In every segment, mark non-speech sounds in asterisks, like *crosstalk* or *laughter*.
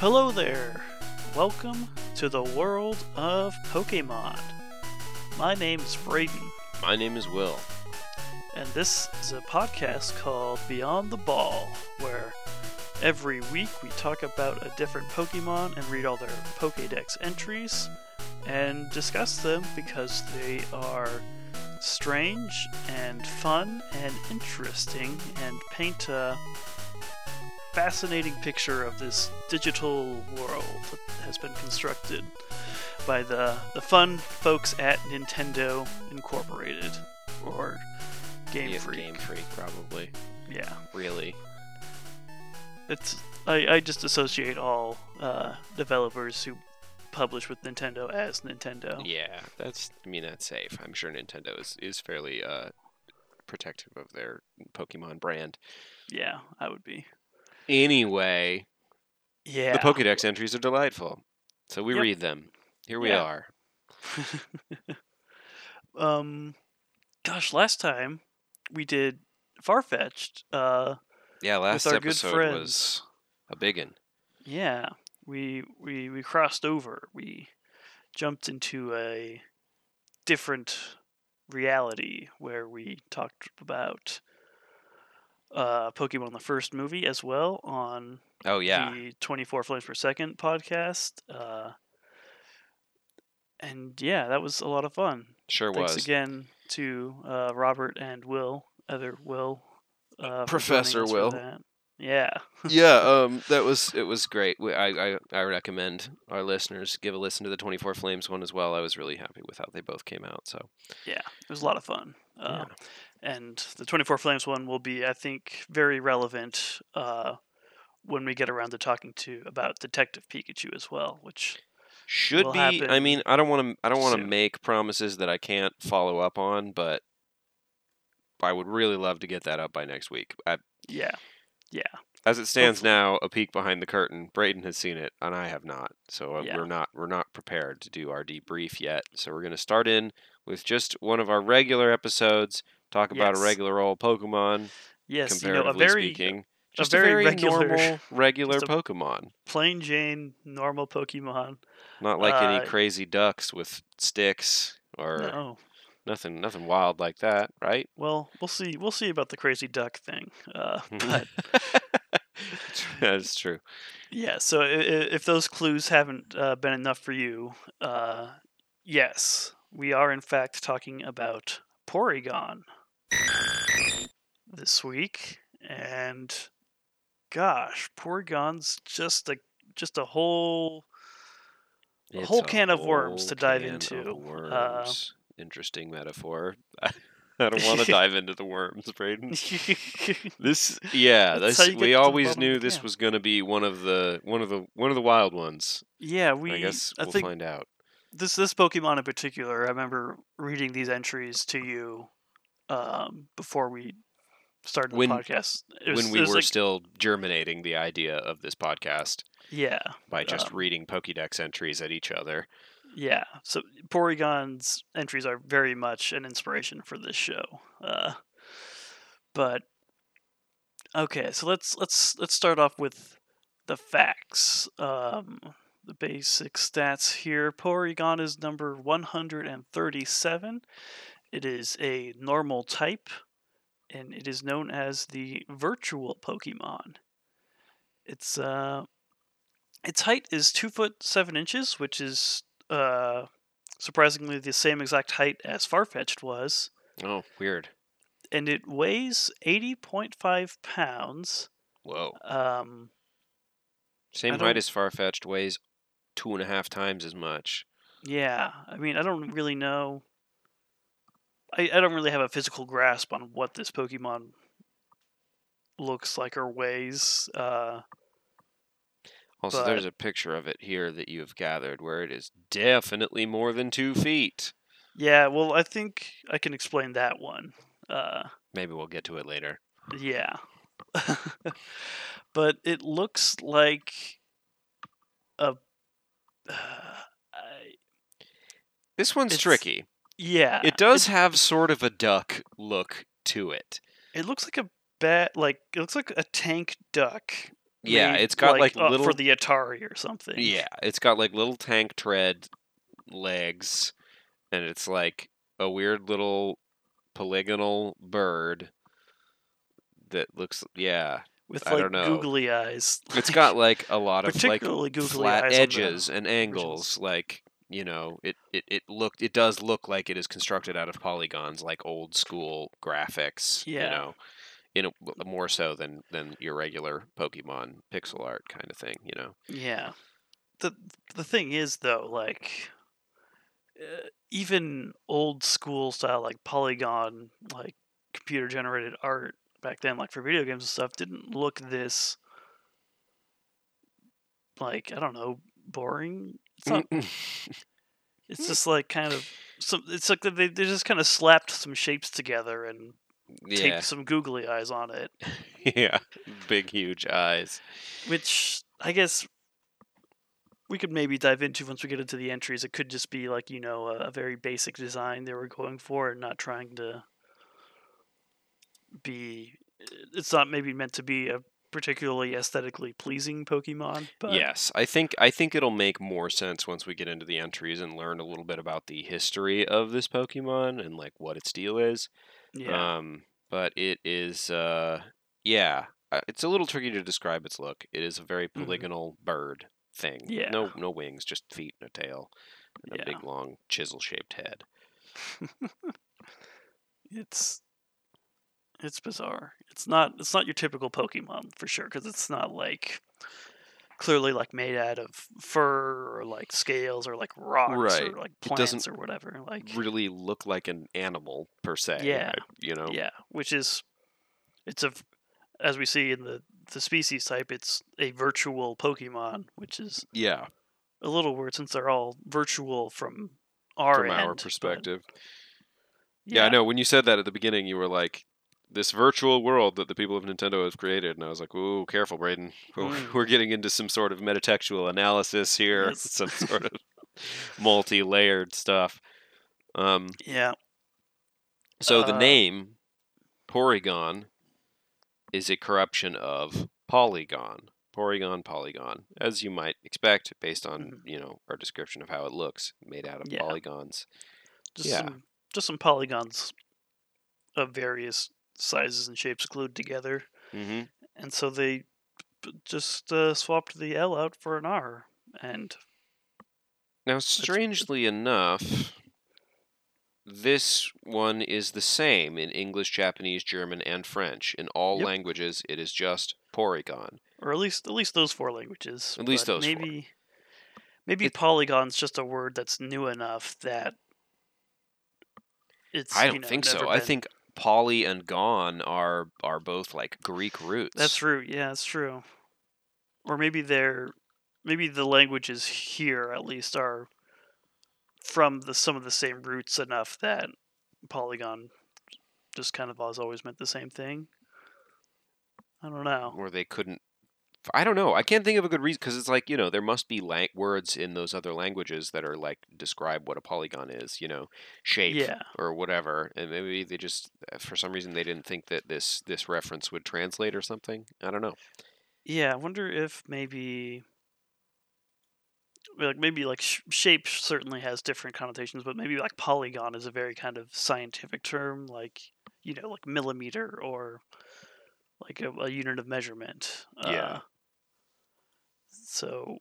Hello there! Welcome to the world of Pokemon. My name is Braden, My name is Will. and this is a podcast called Beyond the Ball, where every week we talk about a different Pokemon and read all their Pokedex entries and discuss them because they are strange and fun and interesting and paint a fascinating picture of this digital world that has been constructed by the, the fun folks at Nintendo Incorporated or Game Yeah, Freak. Game Freak, probably. Yeah, Really. it's I, I just associate all uh, developers who publish with Nintendo as Nintendo. Yeah, that's. I mean, that's safe. I'm sure Nintendo is, is fairly uh, protective of their Pokemon brand. Yeah, I would be. Anyway, Yeah. the Pokedex entries are delightful. So we Yep. read them. Here we Yeah. are. *laughs* um, gosh, last time we did Farfetch'd. Uh, Yeah, last episode was a big one. yeah, we we we crossed over. We jumped into a different reality where we talked about uh, Pokemon the first movie as well on Oh, yeah. the 24 frames per second podcast. Uh, and yeah, that was a lot of fun. Sure Thanks was. again to uh, Robert and Will, other Will, uh, Professor Will. Yeah, *laughs* yeah, um, that was it was great. I, I I recommend our listeners give a listen to the 24 Frames one as well. I was really happy with how they both came out. So yeah, it was a lot of fun. Uh, Yeah. And the 24 Frames one will be, I think, very relevant uh, when we get around to talking to about Detective Pikachu as well, which should be. I mean, I don't want to. I don't want to make promises that I can't follow up on, but I would really love to get that up by next week. I, yeah, yeah, as it stands Hopefully. now, a peek behind the curtain. Braden has seen it, and I have not. So uh, Yeah. we're not we're not prepared to do our debrief yet. So we're going to start in with just one of our regular episodes. Talk about a regular old Pokemon, yes, you know, a very speaking. a Just very a very regular- normal, regular a- Pokemon. plain Jane, normal Pokemon. Not like uh, any crazy ducks with sticks or No, nothing, nothing wild like that, right? well, we'll see. We'll see about the crazy duck thing. Uh, *laughs* but That's true. yeah, so i- i- if those clues haven't uh, been enough for you, uh, yes, we are in fact talking about Porygon this week, and gosh, poor Porygon's just a just a whole A whole can of worms to dive can of into. Uh. Interesting metaphor. *laughs* I don't want to *laughs* dive into the worms, Braden. *laughs* This, yeah, this we always knew this was going to be one of the one of the one of the wild ones. yeah, we. I guess I we'll find out. this this Pokemon in particular, I remember reading these entries to you um, before we started the When- podcast. Was, when we were like- still germinating the idea of this podcast yeah, by just um, reading Pokédex entries at each other. yeah. So Porygon's entries are very much an inspiration for this show. Uh, but okay, so let's let's let's start off with the facts. Um, the basic stats here. Porygon is number 137. It is a normal type, and it is known as the virtual Pokemon. Its uh, its height is two foot seven inches, which is uh, surprisingly the same exact height as Farfetch'd was, Oh, weird. and it weighs 80.5 pounds. Whoa. Um, Same height as Farfetch'd weighs two and a half times as much. Yeah, I mean, I don't really know. I, I don't really have a physical grasp on what this Pokemon looks like or weighs. Uh, Also, there's a picture of it here that you have gathered where it is definitely more than two feet. yeah, well, I think I can explain that one. Uh, Maybe we'll get to it later. yeah. *laughs* but it looks like a. *sighs* I, This one's It's- tricky. Yeah. It does have sort of a duck look to it. It looks like a bat. Like it looks like a tank duck Yeah, made, it's got like, uh, little for the Atari or something. Yeah, it's got like little tank tread legs, and it's like a weird little polygonal bird that looks. Yeah, with I like don't know. googly eyes. it's *laughs* got like a lot of like particularly googly flat eyes edges and angles. Like you know, it it it looked it does look like it is constructed out of polygons, like old school graphics. Yeah. You know. You know, more so than than your regular Pokemon pixel art kind of thing. You know. Yeah. The the thing is though, like uh, even old school style like polygon like computer generated art back then like for video games and stuff didn't look this like I don't know, boring. *laughs* It's not it's just like kind of some it's like they they just kind of slapped some shapes together and yeah. take some googly eyes on it, *laughs* yeah, big huge eyes. which I guess we could maybe dive into once we get into the entries. It could just be like you know a, a very basic design they were going for and not trying to be. Eh, it's not maybe meant to be a particularly aesthetically pleasing Pokemon, but yes, I think I think it'll make more sense once we get into the entries and learn a little bit about the history of this Pokemon and like what its deal is. yeah, Um, but it is, uh, yeah, uh, it's a little tricky to describe its look. It is a very Mhm. polygonal bird thing. Yeah. No, no wings, just feet and a tail, and Yeah. a big long chisel-shaped head. *laughs* it's it's bizarre. It's not it's not your typical Pokemon for sure because it's not like clearly like made out of fur or like scales or like rocks Right. or like plants or whatever. Like Really look like an animal per se. Yeah. You know. yeah, which is it's a as we see in the the species type, it's a virtual Pokemon, which is Yeah. a little weird since they're all virtual from our From end, our but perspective. Yeah, I know. When you said that at the beginning, you were like, "This virtual world that the people of Nintendo have created," and I was like, "Ooh, careful, Braden. We're, Mm. we're getting into some sort of metatextual analysis here, Yes. *laughs* some sort of multi-layered stuff." Um, Yeah, so the Uh, name Porygon is a corruption of Polygon. Porygon, Polygon, as you might expect, based on Mhm. you know our description of how it looks, made out of Yeah. polygons. just Yeah. some just some polygons of various sizes and shapes glued together. hmm and so they just uh, swapped the L out for an R, and Now, strangely enough, this one is the same in English, Japanese, German, and French. In all Yep. languages, it is just Porygon. or at least at least those four languages. At least those four. maybe maybe It- polygon's just a word that's new enough that it's. I don't know, think so. never I think poly and gon are are both like Greek roots. that's true. Yeah, that's true. Or maybe they're maybe the languages here at least are from the some of the same roots enough that polygon just kind of has always meant the same thing. I don't know. Or they couldn't. I don't know. I can't think of a good reason because it's like you know there must be lang- words in those other languages that are like describe what a polygon is. You know, shape Yeah. or whatever, and maybe they just uh, for some reason they didn't think that this this reference would translate or something. I don't know. Yeah, I wonder if maybe like maybe like sh- shape certainly has different connotations, but maybe like polygon is a very kind of scientific term, like you know, like millimeter or like a, a unit of measurement. Yeah. Uh, so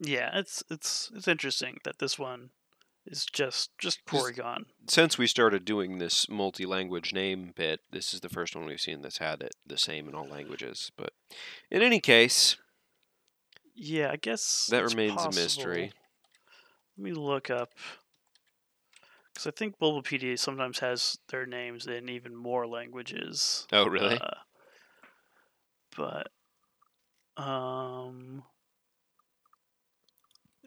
yeah, it's it's it's interesting that this one is just just Porygon. Since we started doing this multi-language name bit, this is the first one we've seen that's had it the same in all languages. But in any case, Yeah, I guess that remains a mystery. Let me look up because I think Bulbapedia sometimes has their names in even more languages. Oh, really? Uh, but um,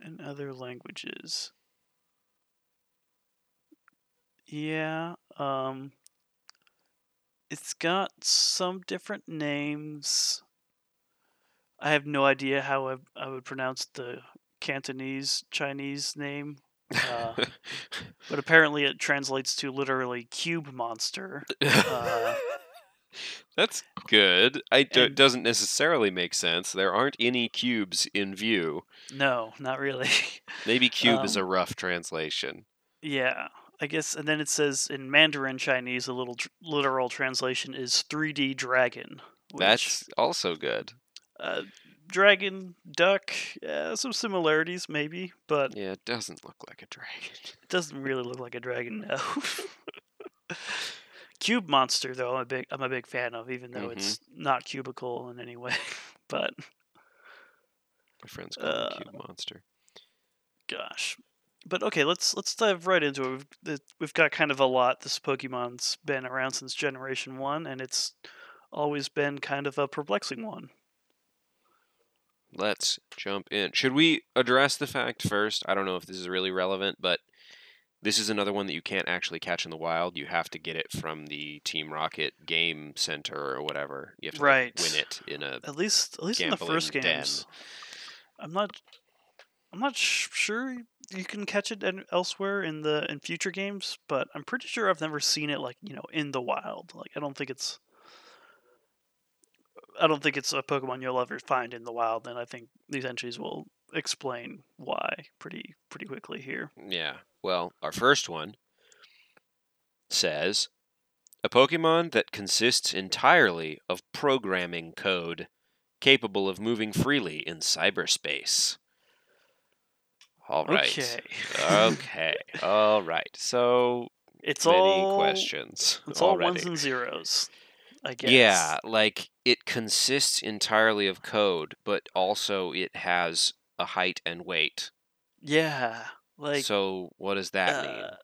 in other languages, yeah, um, it's got some different names. I have no idea how I, I would pronounce the Cantonese Chinese name, uh, *laughs* but apparently it translates to literally cube monster. uh, *laughs* That's good. It doesn't necessarily make sense. There aren't any cubes in view. No, not really. *laughs* Maybe cube is a Um, rough translation. yeah, I guess. And then it says in Mandarin Chinese, a little tr- literal translation is 3D dragon. Which, That's also good. uh, dragon, duck, uh, some similarities maybe, but Yeah, it doesn't look like a dragon. it doesn't really look like a dragon. No. *laughs* *laughs* Cube monster though, I'm a big I'm a big fan of, even though Mhm. it's not cubicle in any way. *laughs* but My friends call Uh, cube monster. gosh but okay let's let's dive right into it we've, we've got kind of a lot this pokemon's been around since generation one and it's always been kind of a perplexing one Let's jump in. Should we address the fact first? I don't know if this is really relevant, but this is another one that you can't actually catch in the wild. You have to get it from the Team Rocket game center or whatever. You have to like, win it in a at least at least in the first Gambling den. games i'm not i'm not sh- sure you can catch it elsewhere in the in future games but i'm pretty sure i've never seen it like you know in the wild like i don't think it's i don't think it's a pokemon you'll ever find in the wild and i think these entries will explain why pretty pretty quickly here Yeah. Well, our first one says a Pokemon that consists entirely of programming code capable of moving freely in cyberspace. All right. okay *laughs* Okay. All right. So it's many all questions it's all ones and zeros i guess Yeah, like it consists entirely of code, but also it has a height and weight. yeah like so what does that mean? Uh,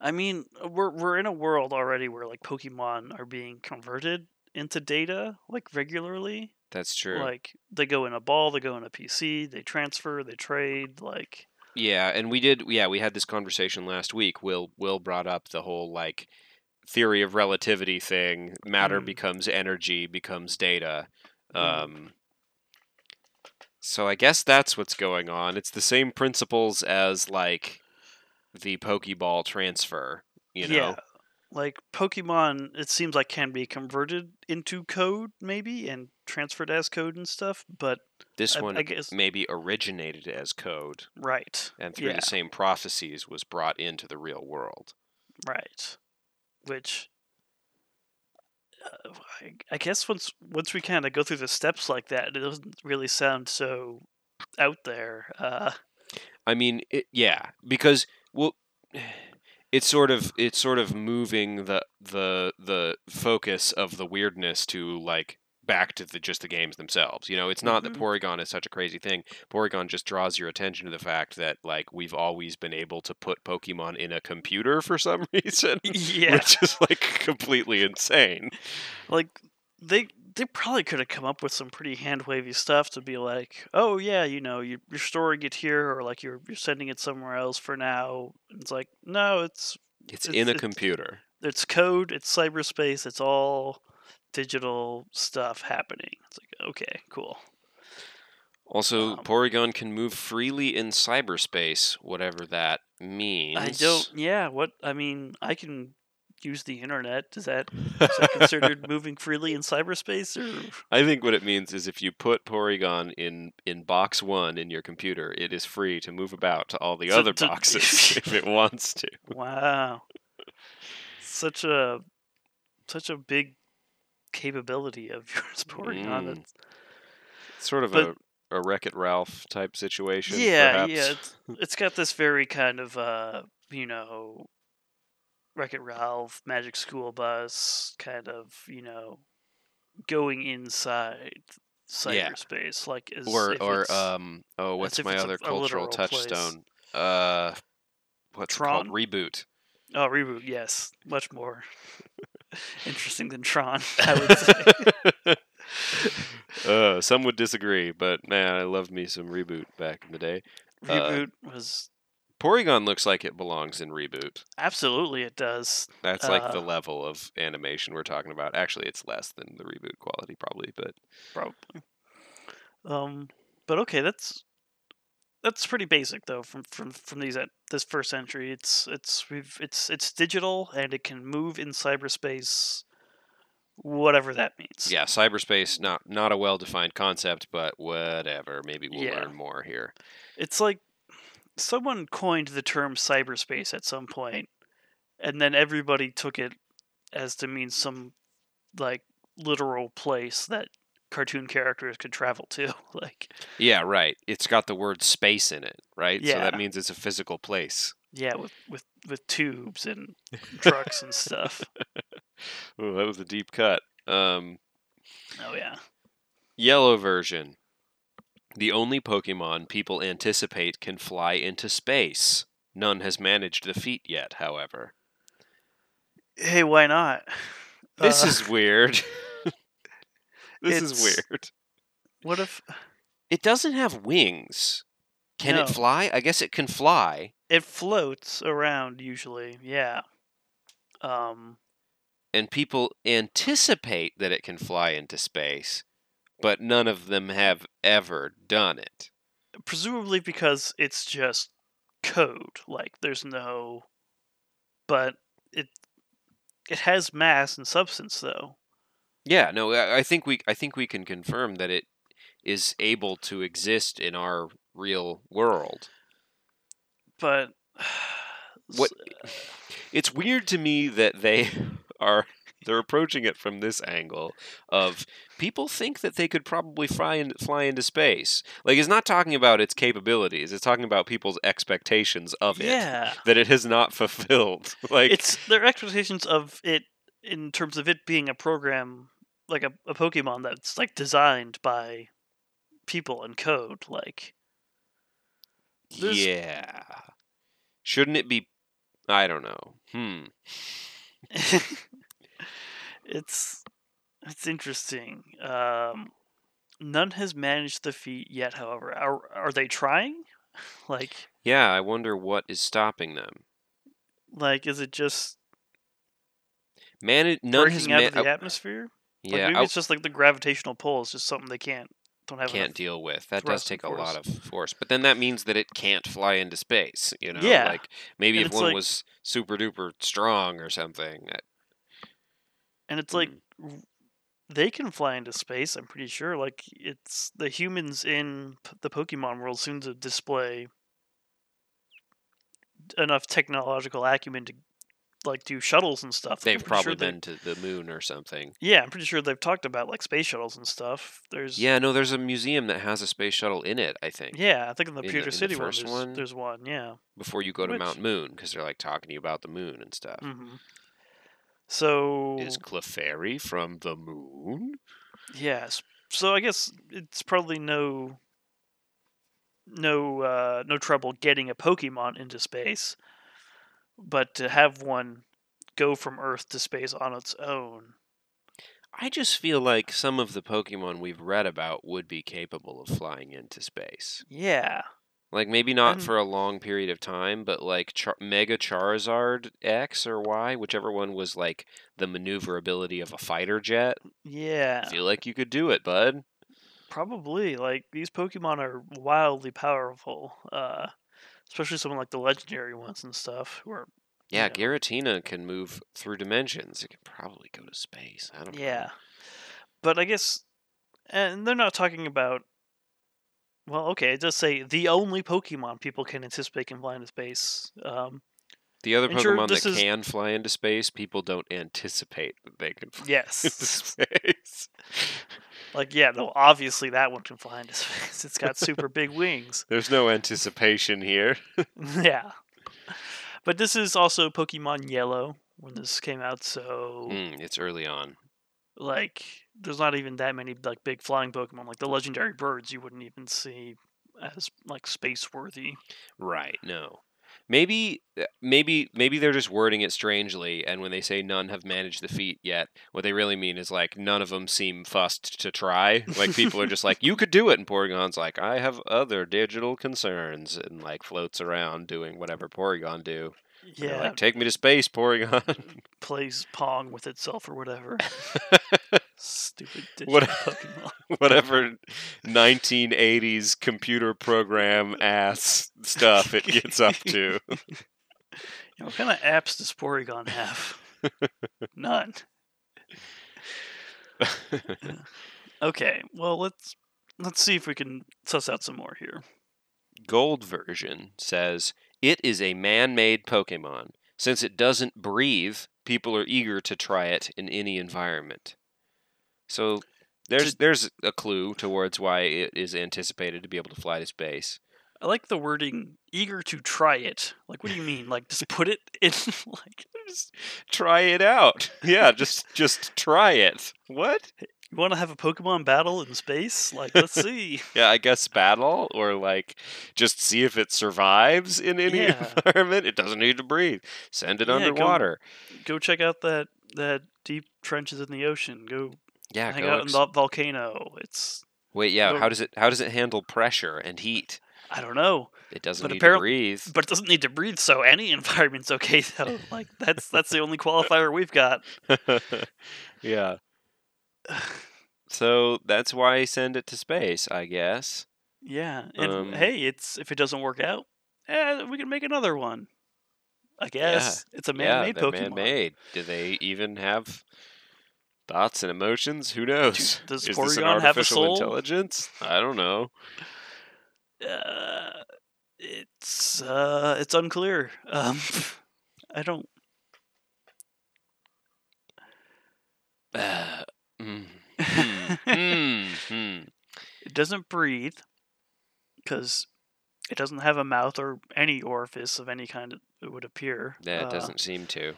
I mean, uh, we're we're in a world already where like Pokemon are being converted into data like regularly. That's true. Like they go in a ball, they go in a PC, they transfer, they trade. Like Yeah, and we did. Yeah, we had this conversation last week. Will Will brought up the whole like theory of relativity thing. Matter Mm. becomes energy, becomes data. Mm. So I guess that's what's going on. It's the same principles as like the Pokeball transfer. You know, yeah, like Pokemon, it seems like can be converted into code maybe and transferred as code and stuff. But this I, one I guess maybe originated as code, right, and through yeah, the same prophecies was brought into the real world. right, which. Uh, I, guess once once we kind of go through the steps like that, it doesn't really sound so out there. Uh, I mean, it, yeah, because well, *sighs* it's sort of it's sort of moving the the the focus of the weirdness to like back to the just the games themselves. You know, it's not that Mhm. Porygon is such a crazy thing. Porygon just draws your attention to the fact that like we've always been able to put Pokemon in a computer for some *laughs* reason, yeah, which is like completely insane. like they they probably could have come up with some pretty hand wavy stuff to be like, oh yeah, you know, you, you're storing it here, or like you're you're sending it somewhere else for now. And it's like, no, it's It's, It's- in a it's- computer. it's code, it's cyberspace, it's all digital stuff happening. It's like, okay, cool. Also, Um, Porygon can move freely in cyberspace, whatever that means. I don't. Yeah, what I mean, I can use the internet. Is that is that considered *laughs* moving freely in cyberspace, or I think what it means is if you put Porygon in in box one in your computer, it is free to move about to all the So other to- *laughs* boxes if it wants to. wow, such a such a big capability of *laughs* yours, Porygon. Mm, That's- Sort of But- a a Wreck It Ralph type situation. yeah, perhaps. yeah. It's, *laughs* it's got this very kind of uh, you know, Wreck It Ralph, Magic School Bus kind of you know, going inside Yeah. cyberspace, like as or or um oh what's my it's a- other a cultural place. touchstone? Uh, what's it Tron? called? Reboot. oh reboot. Yes, much more *laughs* interesting than Tron. *laughs* I would say. uh, some would disagree, but man, I loved me some reboot back in the day. Uh, reboot was Porygon looks like it belongs in reboot. absolutely it does. That's like the Uh, level of animation we're talking about. Actually, it's less than the reboot quality, probably, but probably. Um, but okay, that's that's pretty basic though. From from from these at this first entry, it's it's we've it's it's digital and it can move in cyberspace whatever that means. Yeah, cyberspace not not a well defined concept, but whatever. Maybe we'll Yeah. learn more here. It's like someone coined the term cyberspace at some point, and then everybody took it as to mean some like literal place that cartoon characters could travel to. *laughs* like, Yeah, right. It's got the word space in it, right? Yeah. So that means it's a physical place. yeah, with with with tubes and *laughs* trucks and stuff. Oh, that was a deep cut. Um, Oh yeah. yellow version. The only Pokemon people anticipate can fly into space. None has managed the feat yet, however. Hey, why not? This Uh, is *laughs* weird. This is weird. what if It doesn't have wings. Can No. it fly? I guess it can fly. it floats around usually? Yeah. Um. and people anticipate that it can fly into space, but none of them have ever done it. presumably because it's just code like there's no but it it has mass and substance though Yeah, no, I think we I think we can confirm that it is able to exist in our real world. but *sighs* What- uh, It's weird to me that they *laughs* are they're approaching it from this angle of people think that they could probably fly in, fly into space. Like it's not talking about its capabilities; it's talking about people's expectations of it yeah that it has not *laughs* fulfilled. Like it's their expectations of it in terms of it being a program like a, a pokemon that's like designed by people and code like There's- Yeah. Shouldn't it be? I don't know. Hmm. *laughs* it's it's interesting. Um, none has managed the feat yet. However, are are they trying? *laughs* Like, Yeah, I wonder what is stopping them. like is it just Man, none has breaking out ma- of the I- atmosphere? Like yeah, maybe I it's just like the gravitational pull is just something they can't don't have. can't deal with. That does take a lot of force. But then that means that it can't fly into space. You know, Yeah. like maybe And if one like- was super duper strong or something. that- and it's like mm, w- they can fly into space. I'm pretty sure. Like it's the humans in the Pokemon world soon to display enough technological acumen to like do shuttles and stuff. They've probably sure been to the moon or something. Yeah, I'm pretty sure they've talked about like space shuttles and stuff. There's Yeah, no, there's a museum that has a space shuttle in it. I think. yeah. I think in the In Pewter the City first one, there's, one? there's one. Yeah. Before you go to Which- Mount Moon, because they're like talking to you about the moon and stuff. hmm So Is Clefairy from the moon? yes. So I guess it's probably no no uh, no trouble getting a Pokemon into space, but to have one go from Earth to space on its own. I just feel like some of the Pokemon we've read about would be capable of flying into space. Yeah. Like maybe not And- for a long period of time, but like Char- Mega Charizard X or Y, whichever one was like the maneuverability of a fighter jet. Yeah. I feel like you could do it, bud. Probably. Like these Pokemon are wildly powerful. Uh especially someone like the legendary ones and stuff who are Yeah, know. Giratina can move through dimensions. It can probably go to space. I don't know. Yeah. But I guess and they're not talking about well, okay, it does say the only Pokemon people can anticipate can fly into space. Um, The other sure, Pokemon this that is- can fly into space, people don't anticipate that they can fly *laughs* into yes. space. Like, yeah, no, obviously that one can fly into space. *laughs* It's got super big wings. *laughs* There's no anticipation here. *laughs* yeah. But this is also Pokemon Yellow when this came out, so Mm, it's early on. like there's not even that many like big flying Pokemon. Like the legendary birds you wouldn't even see as like space worthy. Right. No. Maybe, uh, maybe, maybe they're just wording it strangely, and when they say none have managed the feat yet, what they really mean is like none of them seem fussed to try. Like people are just like, you could do it, and Porygon's like, I have other digital concerns, and like floats around doing whatever Porygon do. Yeah, like take me to space, Porygon. plays Pong with itself or whatever. *laughs* Stupid digital What- Pokemon. *laughs* whatever 1980s computer program ass stuff it gets up to. *laughs* You what kind of apps does Porygon have? None. *laughs* Okay, well let's let's see if we can suss out some more here. Gold version says it is a man-made Pokemon. Since it doesn't breathe, people are eager to try it in any environment. So there's To- there's a clue towards why it is anticipated to be able to fly to space. I like the wording "eager to try it." Like, what do you mean? Like, just put it *laughs* in? Like, Just try it out. Yeah, just just try it. What? you want to have a Pokemon battle in space? Like, let's see. *laughs* Yeah, I guess battle or like just see if it survives in any *laughs* Yeah. environment. It doesn't need to breathe. Send it Yeah, go- underwater. Go check out that that deep trenches in the ocean. Go Yeah, hang out ex- in the volcano. It's Wait, yeah, how does it how does it handle pressure and heat? I don't know, It doesn't But need to breathe. but it doesn't need to breathe, so any *laughs* environment's okay. Though, like that's that's the only qualifier we've got. *laughs* yeah. *sighs* So that's why I send it to space, I guess. Yeah, and Um, hey, it's if it doesn't work out, eh, we can make another one. I guess it's a man-made they're Pokemon. man-made. Do they even have thoughts and emotions? Who knows? does Is this an Porygon have a artificial soul? intelligence? I don't know. Uh, it's uh, it's unclear. Um, *laughs* I don't. Uh, *sighs* mm, hmm, hmm. *laughs* it doesn't breathe because it doesn't have a mouth or any orifice of any kind. It would appear. Yeah, it Uh, doesn't seem to.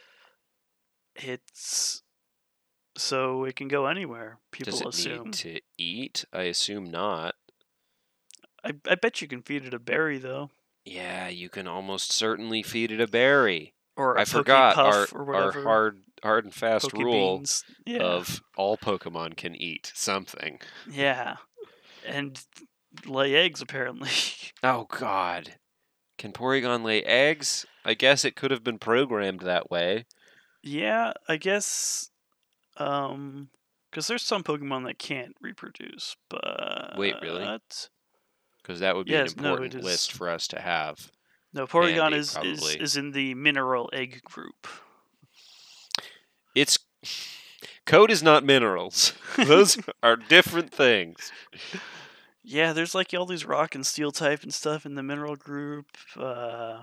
It's so it can go anywhere. People Does it assume. need to eat? I assume not. I I bet you can feed it a berry though, Yeah, you can almost certainly feed it a berry. or a I forgot our, our hard hard and fast Poke rule. Yeah. of all Pokemon can eat something. Yeah. And lay eggs apparently. *laughs* Oh God, can Porygon lay eggs? I guess it could have been programmed that way. yeah, I guess um cuz there's some Pokemon that can't reproduce, but Wait, really? Because that would be Yes, an important it list is- for us to have. No, Porygon is, is is in the mineral egg group. It's code is not minerals. *laughs* Those *laughs* are different things. Yeah, there's like all these rock and steel type and stuff in the mineral group. Uh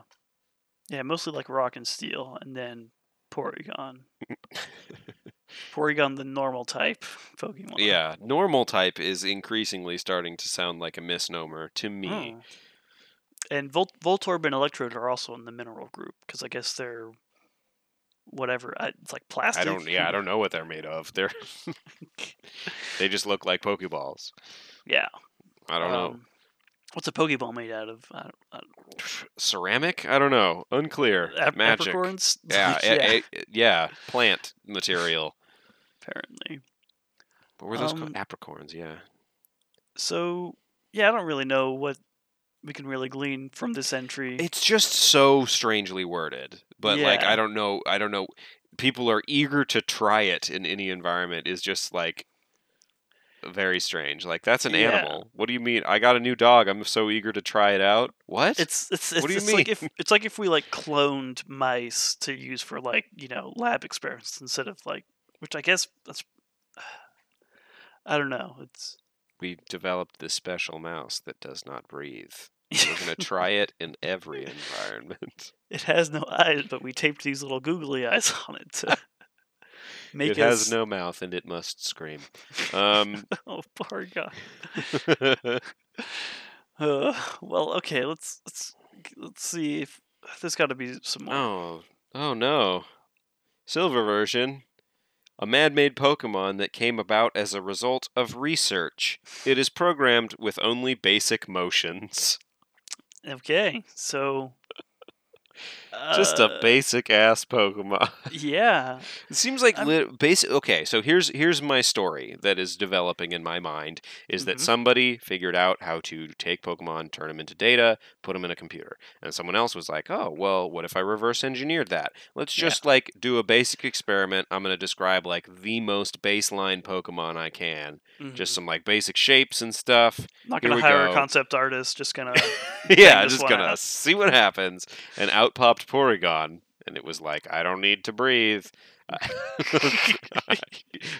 yeah, mostly like rock and steel and then Porygon. *laughs* Porygon the normal type Pokemon. Yeah, normal type is increasingly starting to sound like a misnomer to me. Oh. And Volt- Voltorb and Electrode are also in the mineral group because I guess they're whatever. I, it's like plastic. I don't. Yeah, I don't know what they're made of. They're *laughs* they just look like Pokeballs. yeah. I don't know. Um, What's a Pokeball made out of? I don't, I don't, Ceramic? I don't know. Unclear. ap- Magic. apricorns? Yeah, *laughs* yeah, a- a- yeah, plant material. Apparently. What were those Um, called? Apricorns, yeah. So yeah, I don't really know what we can really glean from this entry. It's just so strangely worded. But like I don't know I don't know people are eager to try it in any environment is just like very strange. Like that's an Yeah. animal. What do you mean? I got a new dog. I'm so eager to try it out. What? It's it's it's, What do you it's like mean? if it's like if we like cloned mice to use for like you know lab experiments instead of like which I guess that's *sighs* I don't know it's we developed this special mouse that does not breathe. We're going to try *laughs* it in every environment. *laughs* it has no eyes but we taped these little googly eyes *laughs* on it to make it us has no mouth and it must scream. Um, oh poor guy *sighs* uh, well okay let's let's let's see if there's got to be some more oh, oh no. Silver version. A man made Pokemon that came about as a result of research. It is programmed with only basic motions. okay so Just a uh, basic ass Pokemon. *laughs* yeah It seems like lit- basic. Okay, so here's here's my story that is developing in my mind is that Mhm. somebody figured out how to take Pokemon, turn them into data, put them in a computer, and someone else was like, "Oh, well, what if I reverse engineered that? Let's Yeah. just like do a basic experiment. I'm going to describe like the most baseline Pokemon I can, just mhm. some like basic shapes and stuff. I'm Not gonna we hire go. a concept artist. Just gonna. *laughs* yeah, just gonna out. see what happens. And out popped Porygon, and it was like, I don't need to breathe. *laughs*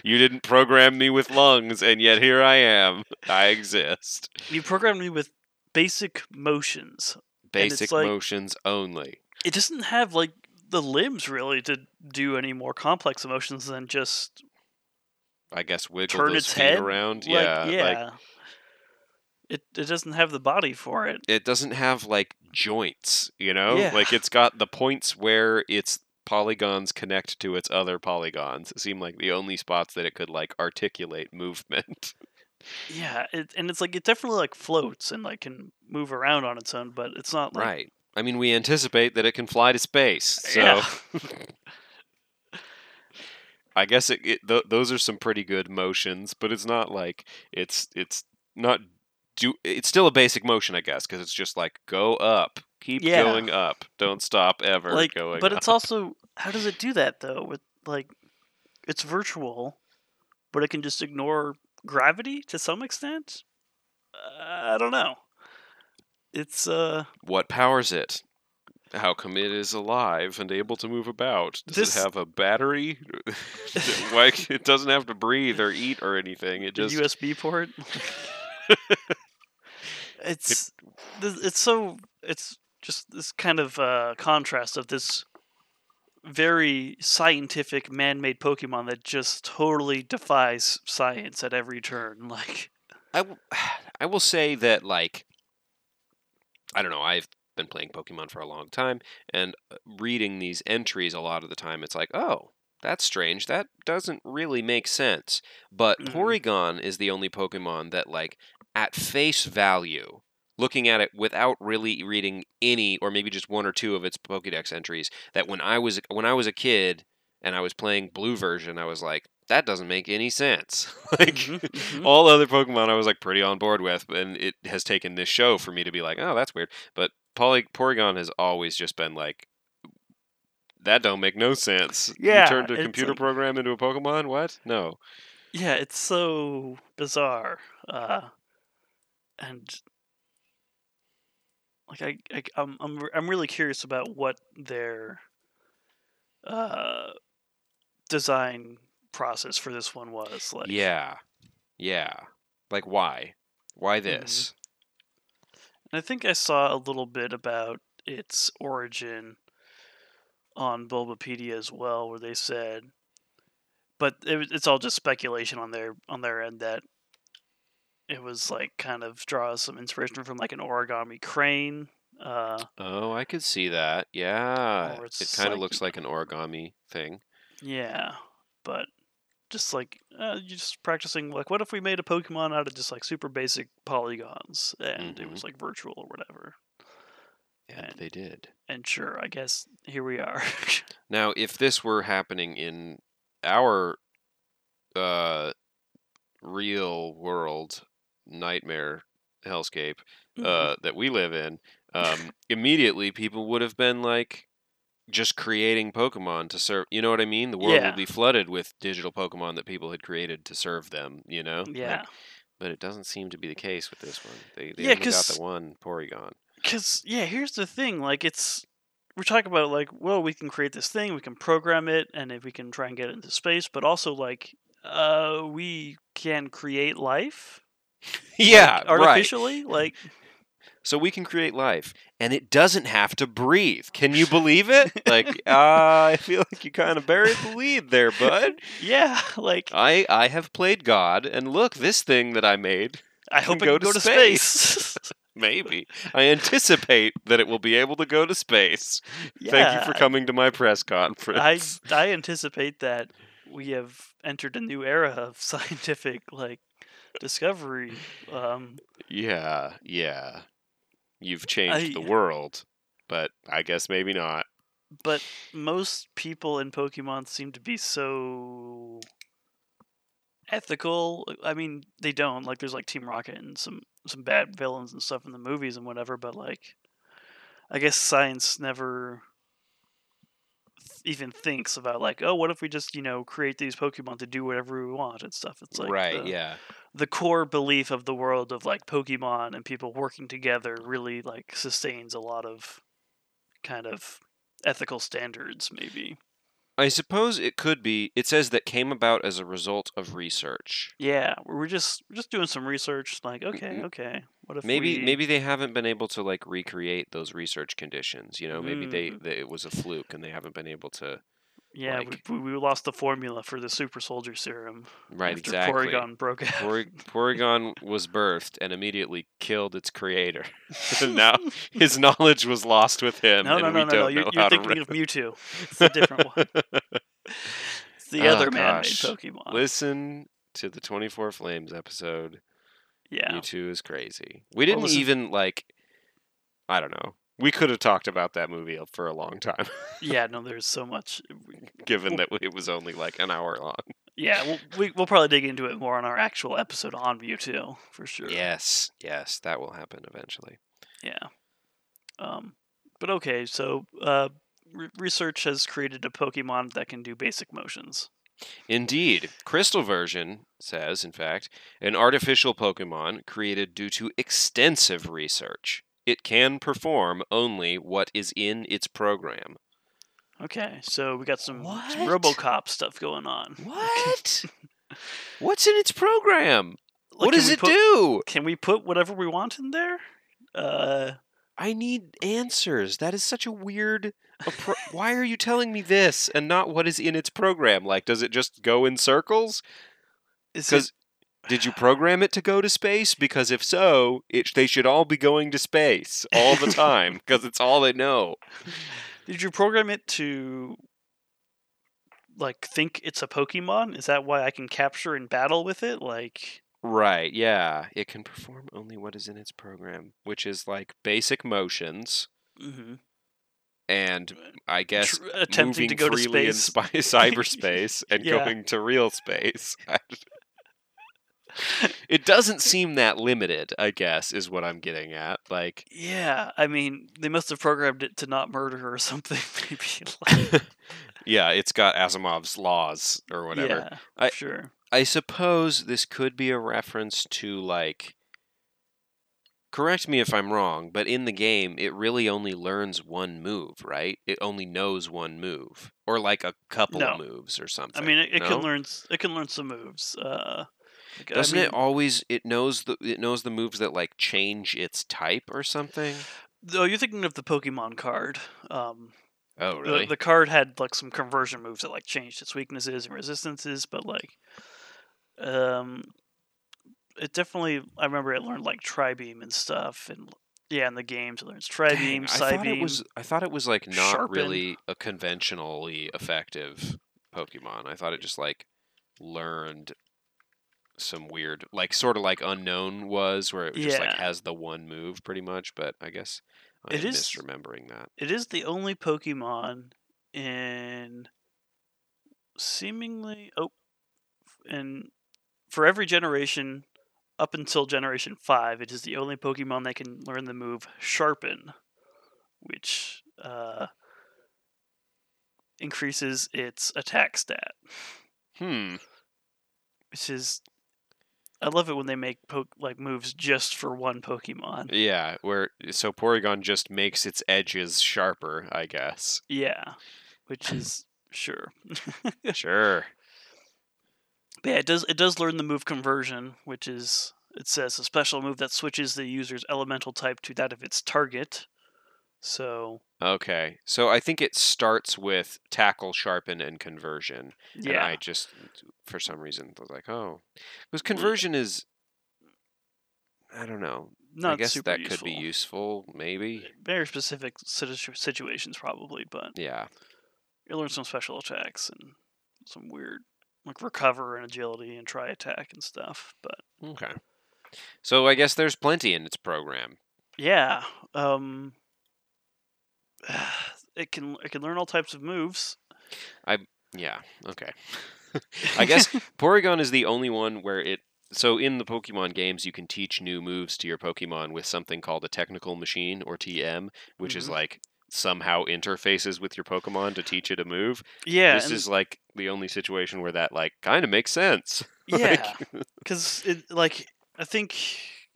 you didn't program me with lungs, and yet here I am. I exist. You programmed me with basic motions. Basic like- motions only. It doesn't have like the limbs really to do any more complex emotions than just I guess wiggle turn those its feet head around. Like, yeah, yeah. like it it doesn't have the body for it. it doesn't have like joints, you know? Yeah. Like it's got the points where its polygons connect to its other polygons. seem like the only spots that it could like articulate movement. *laughs* Yeah, it, and it's like it definitely like floats and like can move around on its own, but it's not like right. I mean, we anticipate that it can fly to space. Uh, so Yeah. *laughs* I guess it, it th- those are some pretty good motions, but it's not like it's it's not do it's still a basic motion, I guess, because it's just like go up, keep Yeah. going up, don't stop ever like going but up. it's also how does it do that though with like it's virtual but it can just ignore gravity to some extent uh, i don't know it's uh what powers it? How come it is alive and able to move about? Does This- it have a battery? *laughs* Why it doesn't have to breathe or eat or anything? It just usb port *laughs* *laughs* it's it's so it's just this kind of uh contrast of this very scientific man-made pokemon that just totally defies science at every turn *laughs* like I, w- *sighs* I will say that like I don't know I've been playing Pokemon for a long time and uh, reading these entries a lot of the time it's like oh that's strange that doesn't really make sense but Mhm. Porygon is the only Pokemon that like at face value looking at it without really reading any or maybe just one or two of its Pokédex entries that when I was when I was a kid and I was playing blue version I was like that doesn't make any sense *laughs* like Mhm, mhm. all other Pokemon I was like pretty on board with, and it has taken this show for me to be like, oh, that's weird. But Poly- Porygon has always just been like, that don't make no sense. Yeah, you turned a computer like- program into a Pokemon. What? No. Yeah, it's so bizarre. Uh, and like I, I I'm I'm I'm really curious about what their uh design process for this one was like. yeah, yeah. Like why? Why Mm-hmm. this? And I think I saw a little bit about its origin on Bulbapedia as well, where they said, but it, it's all just speculation on their on their end that it was like kind of draws some inspiration from like an origami crane. Uh, Oh, I could see that. Yeah, it kind of like- looks like an origami thing. yeah, but just like uh, you just practicing like, what if we made a Pokemon out of just like super basic polygons and it was like virtual or whatever? And And- they did. And sure, I guess here we are. *laughs* Now, if this were happening in our uh, real world nightmare hellscape Mm-hmm. uh, that we live in, um, *laughs* immediately people would have been like just creating Pokemon to serve. You know what I mean? The world Yeah. would be flooded with digital Pokemon that people had created to serve them. You know? Like, yeah. but it doesn't seem to be the case with this one. They, they Yeah, only got the one Porygon. Because yeah, here's the thing. Like it's we're talking about like, well, we can create this thing, we can program it, and if we can try and get it into space, but also like, uh, we can create life. *laughs* Yeah, like, right. artificially. Like, so we can create life and it doesn't have to breathe can you *laughs* believe it like uh, i feel like you kind of buried the lead there bud *laughs* yeah, like i i have played god and look this thing that i made I hope it go can go to to space. Maybe. I anticipate that it will be able to go to space. Thank you for coming to my press conference. I *laughs* I anticipate that we have entered a new era of *laughs* scientific like discovery. Um, yeah yeah. You've changed the world but i guess maybe not. But most people in Pokemon seem to be so ethical. Uh, I mean, they don't. Like, there's like Team Rocket and some some bad villains and stuff in the movies and whatever. But like, I guess science never th- even thinks about like, oh, what if we just you know create these Pokemon to do whatever we want and stuff. It's like right the, yeah the core belief of the world of like Pokemon and people working together really like sustains a lot of kind of ethical standards maybe. I suppose it could be. It says that came about as a result of research. Yeah, we're just we're just doing some research. Like, okay, Mm, okay, what if Maybe we, maybe they haven't been able to like recreate those research conditions. You know, maybe they, Mm. they it was a fluke and they haven't been able to. Yeah like- we, we lost the formula for the super soldier serum Right, after exactly. Porygon broke out. Pori- Porygon was birthed and immediately killed its creator. *laughs* now *laughs* his knowledge was lost with him, no, no, no, no, don't no. know You're, you're thinking of Mewtwo. It's a different one. It's the Oh, other man-made. Pokemon. Listen to the 24 Frames episode. yeah. Mewtwo is crazy. We didn't even like. I don't know. We could have talked about that movie for a long time, Yeah, no, there's so much. *laughs* given that it was only like an hour long. Yeah, we'll, we, we'll probably dig into it more on our actual episode on Mewtwo, for sure. Yes, yes, that will happen eventually. Yeah. Um, but okay, so uh, re- research has created a Pokemon that can do basic motions. Indeed, Crystal version says, in fact, an artificial Pokemon created due to extensive research. It can perform only what is in its program. Okay, so we got some, some RoboCop stuff going on. What? *laughs* What's in its program? Like, what can does we it put- do? Can we put whatever we want in there? Uh, I need answers. That is such a weird. Appro- *laughs* Why are you telling me this and not what is in its program? Like, does it just go in circles? is it, Because did you program it to go to space? Because if so, it they should all be going to space all the time because it's all they know. did you program it to like think it's a Pokemon? Is that why I can capture and battle with it? Like, Right? Yeah, it can perform only what is in its program, which is like basic motions mhm. and I guess Tr- attempting moving to go to freely in space. spi- *laughs* cyberspace and Yeah. going to real space. *laughs* it doesn't seem that limited, I guess, is what I'm getting at. Like, Yeah, I mean, they must have programmed it to not murder or something. *laughs* Maybe. *laughs* Yeah, it's got Asimov's laws or whatever. Yeah, I- sure. I suppose this could be a reference to like. Correct me if I'm wrong, but in the game, it really only learns one move, right? It only knows one move, or like a couple No. moves or something. I mean, it, it no? can learn. It can learn some moves. Uh, Doesn't mean, it always? It knows the it knows the moves that like change its type or something. Oh, you're thinking of the Pokemon card. Um, Oh, the- really? the, card had like some conversion moves that like changed its weaknesses and resistances, but like, um, it definitely. I remember it learned like Tri-beam and stuff, and yeah, in the games it learns Tri-beam, Dang, I thought it Psybeam. was. I thought it was like not really a conventionally effective Pokemon. I thought it just like learned some weird, like sort of like Unown was, where it just like has the one move pretty much. But I guess I'm It is- misremembering that. It is the only Pokemon in seemingly oh, and for every generation up until generation five. It is the only Pokemon that can learn the move Sharpen, which uh, increases its attack stat. Hmm. Which is, I love it when they make po- like moves just for one Pokemon. Yeah. Where so Porygon just makes its edges sharper. I guess. Yeah, which *clears throat* is sure. *laughs* Sure. But yeah, it does it does learn the move conversion, which is it says a special move that switches the user's elemental type to that of its target. So Okay. So I think it starts with tackle, sharpen, and conversion. And yeah, I just, for some reason, was like, oh, because conversion is, I don't know. not I guess that useful. could be useful, maybe. Very specific situations probably, but Yeah. you learn some special attacks and some weird like recover and agility and Tri Attack and stuff. But Okay. So I guess there's plenty in its program. yeah, um, *sighs* it can it can learn all types of moves. I yeah. Okay. *laughs* I guess *laughs* Porygon is the only one where it. So in the Pokemon games, you can teach new moves to your Pokemon with something called a technical machine or TM, which is Mhm. like somehow interfaces with your Pokemon to teach it a move. Yeah, this is like the only situation where that like kind of makes sense. *laughs* Yeah, because it like I think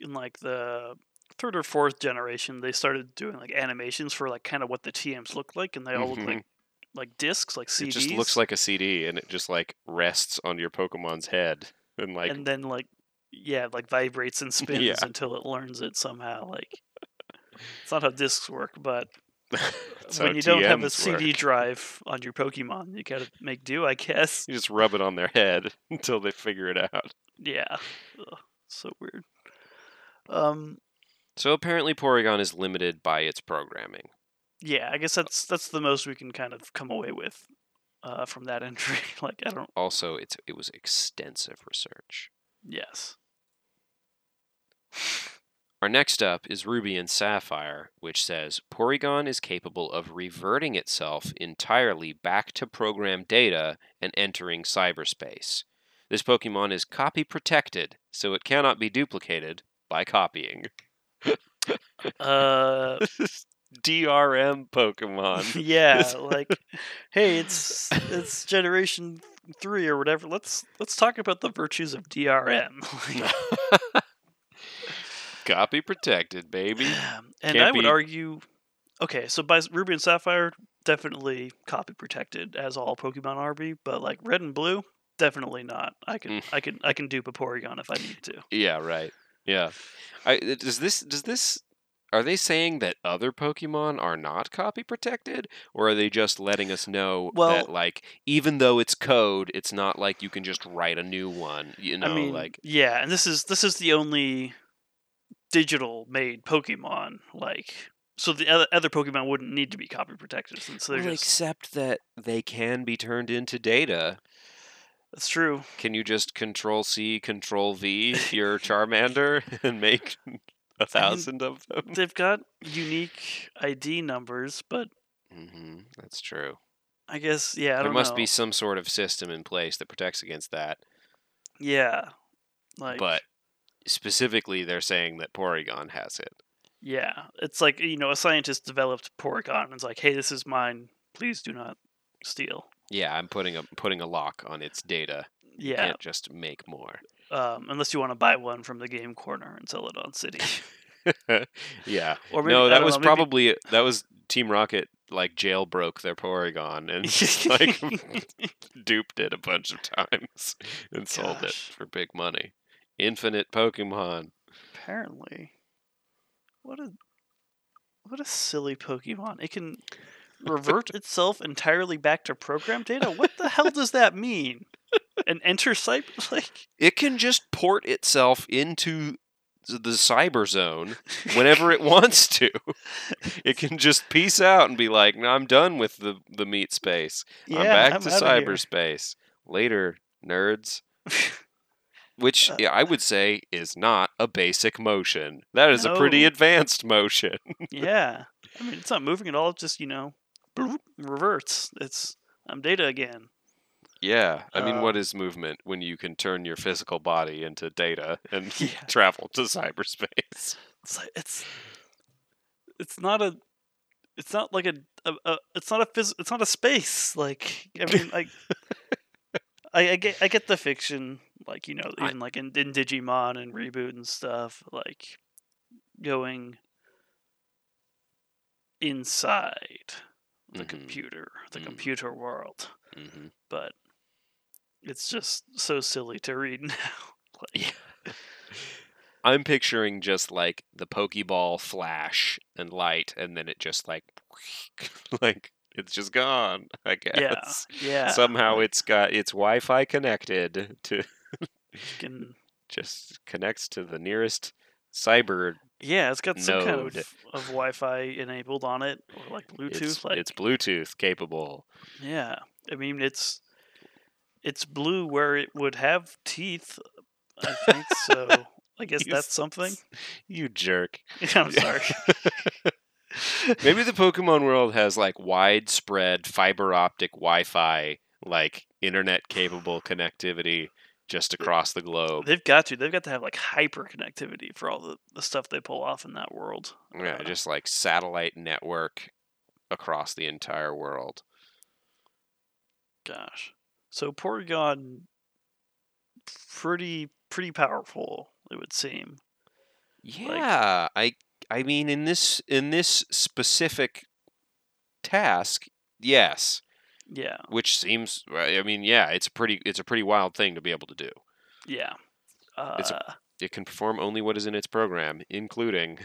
in like the third or fourth generation they started doing like animations for like kind of what the TMs look like, and they all look Mhm. like like discs, like CDs. It just looks like a CD, and it just like rests on your Pokemon's head, and like and then like yeah, like vibrates and *laughs* spins Yeah. until it learns it somehow. Like it's not how discs work, but *laughs* when you don't have a CD work. drive on your Pokemon, you gotta make do, I guess. You just rub it on their head *laughs* until they figure it out. Yeah, Ugh, so weird. Um, So apparently, Porygon is limited by its programming. yeah, I guess that's that's the most we can kind of come away with uh, from that *laughs* entry. like I don't. Also, it's it was extensive research. Yes. Our next up is Ruby and Sapphire, which says Porygon is capable of reverting itself entirely back to program data and entering cyberspace. This Pokemon is copy protected, so it cannot be duplicated by copying. Uh, *laughs* DRM Pokemon. *laughs* *laughs* yeah, like, hey, it's it's generation three or whatever. Let's let's talk about the virtues of DRM. Copy protected, baby. and Can't I would be- argue, okay, so by Ruby and Sapphire, definitely copy protected, as all Pokemon are be, but like Red and Blue, definitely not. I can Mm. I can I can dupe a Porygon if I need to. Yeah, right. Yeah. I uh, does this does this are they saying that other Pokemon are not copy protected or are they just letting us know Well- that like even though it's code, it's not like you can just write a new one, you know, I mean, like yeah, and this is this is the only digital made Pokemon. Like, so the other, other Pokemon wouldn't need to be copy protected since they're well, just. except that they can be turned into data. That's true. Can you just control C, control V your Charmander *laughs* and make a thousand of them? They've got unique ID numbers, but hmm That's true. I guess yeah, I There must know. be some sort of system in place that protects against that. Yeah, like but specifically they're saying that Porygon has it. yeah, it's like you know a scientist developed Porygon and it's like, hey, this is mine. Please do not steal. Yeah, I'm putting a putting a lock on its data. You Yeah, Can't just make more. um, unless you want to buy one from the game corner and sell it on City. *laughs* yeah. Or maybe, no, that was know, maybe- probably that was Team Rocket like jailbroke their Porygon and just, like *laughs* duped it a bunch of times *laughs* and sold it for big money. Infinite Pokemon. Apparently, what a what a silly Pokemon! It can revert *laughs* itself entirely back to program data. What the hell does that mean? And enter cyber *laughs* like It can just port itself into the cyber zone whenever it wants to. It can just peace out and be like, no, I'm done with the, the meat space. yeah, I'm back to outta here." cyberspace. Later, nerds. *laughs* Which Uh, yeah, I would say is not a basic motion. That is a pretty advanced motion. yeah, I mean it's not moving at all. It's just you know bloop, reverts. It's I'm data again. yeah. I mean, what Um, is movement when you can turn your physical body into data and *laughs* Yeah. *laughs* travel to cyberspace? It's like it's it's not a it's not like a, a, a it's not a phys- it's not a space like I mean *laughs* like I, I get I get the fiction like you know I- even like in, in Digimon and reboot and stuff like going inside the Mhm. computer the Mhm. computer world hmm but it's just so silly to read *laughs* now like Yeah. I'm picturing just like the Pokeball flash and light, and then it just like, *laughs* like it's just gone. I guess. yeah yeah Somehow it's got it's Wi-Fi connected to can- *laughs* just connects to the nearest cyber. Yeah, it's got some kind of, of Wi-Fi enabled on it, or like Bluetooth. It's, like, it's Bluetooth capable. yeah, I mean it's it's blue where it would have teeth. I think so. *laughs* I guess You that's something. You jerk. *laughs* I'm sorry. *laughs* Maybe the Pokemon world has like widespread fiber optic Wi-Fi, like internet capable connectivity just across the globe. They've got to. They've got to have like hyper connectivity for all the, the stuff they pull off in that world. Yeah, Uh, just like satellite network across the entire world. gosh. So Porygon, pretty pretty powerful, it would seem. Yeah, I I mean in this in this specific task, yes. Yeah, which seems I mean, yeah, it's a pretty it's a pretty wild thing to be able to do. yeah. Uh, It's It can perform only what is in its program, including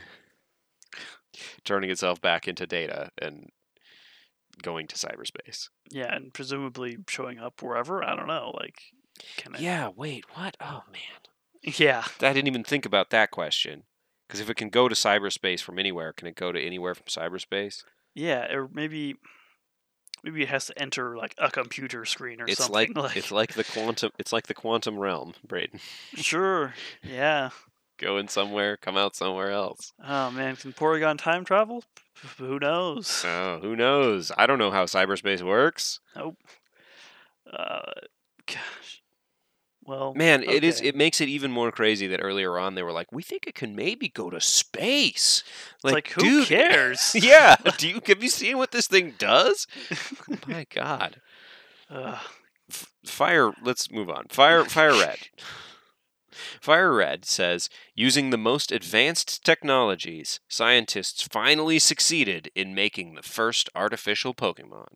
*laughs* turning itself back into data and going to cyberspace. yeah, and presumably showing up wherever. I don't know. Like, can it? Yeah, wait, what? Oh man. *laughs* Yeah. I didn't even think about that question. Because if it can go to cyberspace from anywhere, can it go to anywhere from cyberspace? Yeah, or maybe maybe it has to enter like a computer screen or It's something. *laughs* like, it's like the quantum it's like the quantum realm, Braden. sure, yeah. Go in somewhere, come out somewhere else. Oh man, can Porygon time travel? Who knows? Oh, who knows? I don't know how cyberspace works. Nope. Uh, gosh. Well, Man, it is it makes it even more crazy that earlier on they were like, "We think it can maybe go to space." It's like, who dude, cares? *laughs* yeah. *laughs* Do you have you seen what this thing does? Oh my God. Ugh. F- Fire. Let's move on. Fire. Fire Red. Fire Red says, using the most advanced technologies, scientists finally succeeded in making the first artificial Pokemon.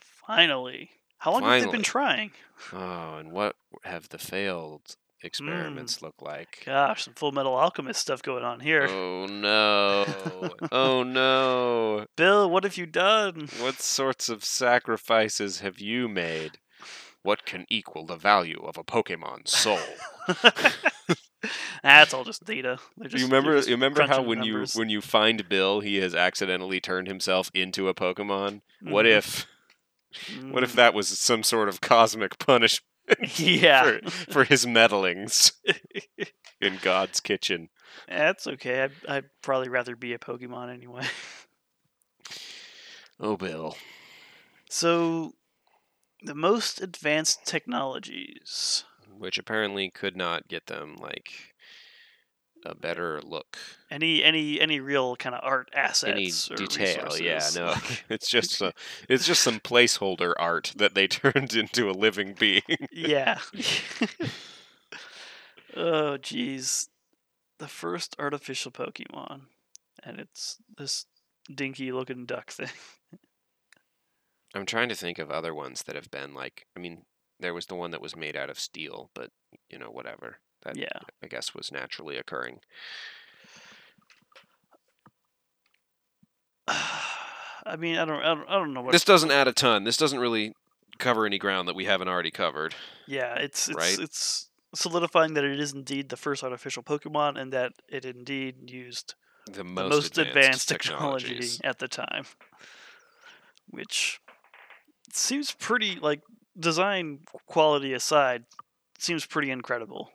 finally. How long have they been trying? Oh, and what have the failed experiments look like? Gosh, some Full Metal Alchemist stuff going on here. Oh *laughs* no! oh no! Bill, what have you done? What sorts of sacrifices have you made? What can equal the value of a Pokemon's soul? *laughs* That's all just data. Just, you remember? You remember how when numbers. you when you find Bill, he has accidentally turned himself into a Pokemon. What Mhm. If? What if Mm, that was some sort of cosmic punishment *laughs* Yeah, for, for his meddlings *laughs* in God's kitchen? that's okay. I'd, I'd probably rather be a Pokemon anyway. *laughs* Oh, Bill. So, the most advanced technologies. Which apparently could not get them like a better look. Any any any real kind of art Any assets or detail, yeah, no. *laughs* It's just *laughs* a, it's just some placeholder art that they *laughs* turned into a living being. yeah. oh jeez. The first artificial Pokemon. And it's this dinky looking duck thing. I'm trying to think of other ones that have been like. I mean, there was the one that was made out of steel, but you know, whatever. That Yeah. I guess was naturally occurring. *sighs* I mean, I don't, I don't, I don't know what. This doesn't add a ton. This doesn't really cover any ground that we haven't already covered. yeah, it's it's right? it's solidifying that it is indeed the first artificial Pokemon, and that it indeed used The the most, most, advanced, advanced, technology at the time, which seems pretty like design quality aside, seems pretty incredible.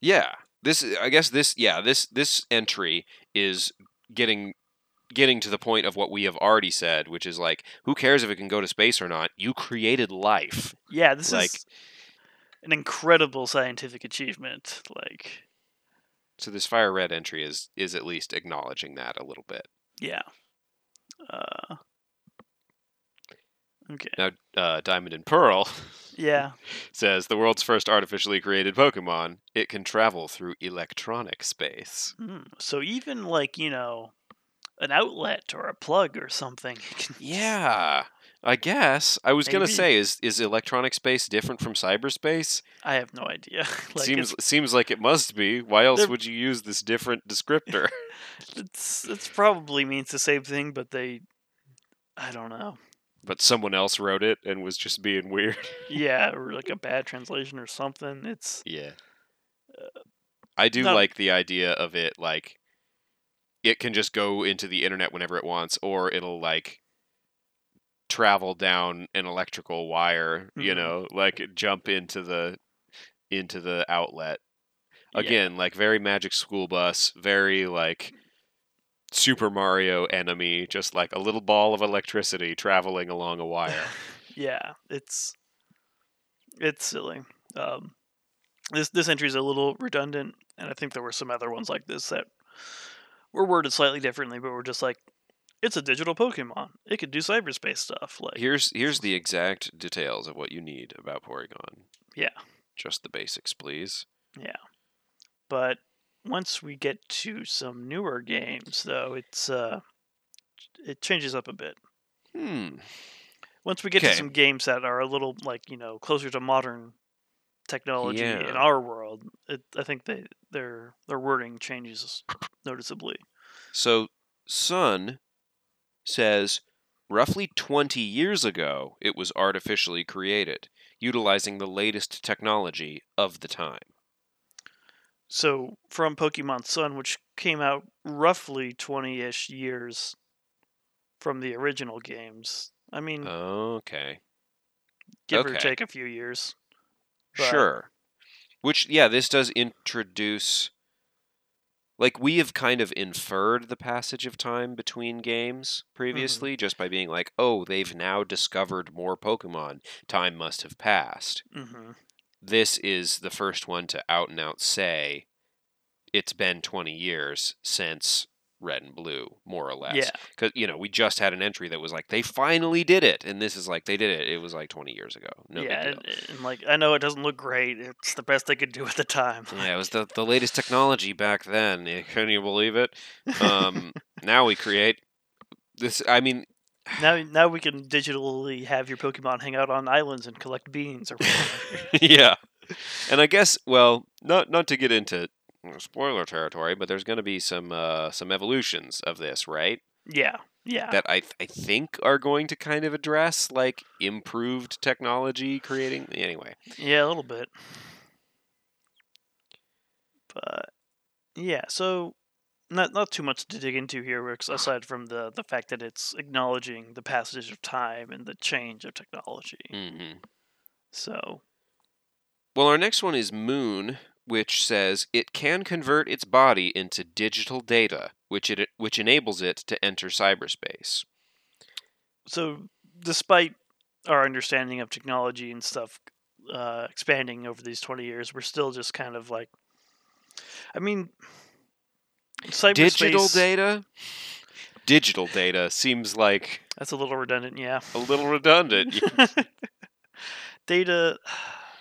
Yeah. This I guess this yeah, this this entry is getting getting to the point of what we have already said, which is like who cares if it can go to space or not? You created life. Yeah, this Like- is an incredible scientific achievement. Like, So this fire red entry is is at least acknowledging that a little bit. yeah. Uh, okay. Now uh, Diamond and Pearl *laughs* Yeah. *laughs* says the world's first artificially created Pokemon, it can travel through electronic space. Mm, So even like you know, an outlet or a plug or something. *laughs* Yeah. I guess. I was gonna say, is is electronic space different from cyberspace? I have no idea. *laughs* like seems it's, seems like it must be. Why else They're- would you use this different descriptor? it's it's probably means the same thing, but they, I don't know. But someone else wrote it and was just being *laughs* weird. Yeah, or like a bad translation or something. It's Yeah. I do no- like the idea of it like it can just go into the internet whenever it wants or it'll like travel down an electrical wire, you Mhm. know, like jump into the into the outlet. yeah. Again, like very Magic School Bus, very like Super Mario enemy, just like a little ball of electricity traveling along a wire. *laughs* yeah, it's it's silly. Um, this this entry is a little redundant, and I think there were some other ones like this that were worded slightly differently, but were just like, it's a digital Pokemon. It can do cyberspace stuff. Like, Here's here's the exact details of what you need about Porygon. Yeah. Just the basics, please. yeah. But once we get to some newer games, though, it's uh, it changes up a bit. Hmm. once we get Okay. to some games that are a little like you know closer to modern technology in our world, it, I think they their their wording changes noticeably. So Sun says roughly 20 years ago it was artificially created, utilizing the latest technology of the time. So from Pokemon Sun, which came out roughly twenty-ish years from the original games. I mean, Okay. give or take a few years. But- Sure. Which, yeah, this does introduce. Like, we have kind of inferred the passage of time between games previously just by being like, oh, they've now discovered more Pokemon. Time must have passed. hmm This is the first one to out and out say it's been 20 years since Red and Blue, more or less. Yeah, Because, you know, we just had an entry that was like, they finally did it. And this is like, they did it. It was like 20 years ago. No yeah, and, and like I know it doesn't look great. It's the best they could do at the time. Yeah, it was the, the latest technology back then. Eh, Can you believe it? Um, *laughs* now we create this. I mean, Now, now we can digitally have your Pokemon hang out on islands and collect beans or whatever. *laughs* yeah. And I guess, well, not not to get into spoiler territory, but there's going to be some uh, some evolutions of this, right? yeah, yeah, That I th- I think are going to kind of address like improved technology creating. Anyway, yeah, a little bit. But yeah, so not not too much to dig into here, aside from the the fact that it's acknowledging the passage of time and the change of technology. hmm So Well, our next one is Moon, which says it can convert its body into digital data, which it which enables it to enter cyberspace. so despite our understanding of technology and stuff uh, expanding over these 20 years we're still just kind of like i mean cyberspace Digital data? Digital data seems like that's a little redundant yeah a little redundant. *laughs* data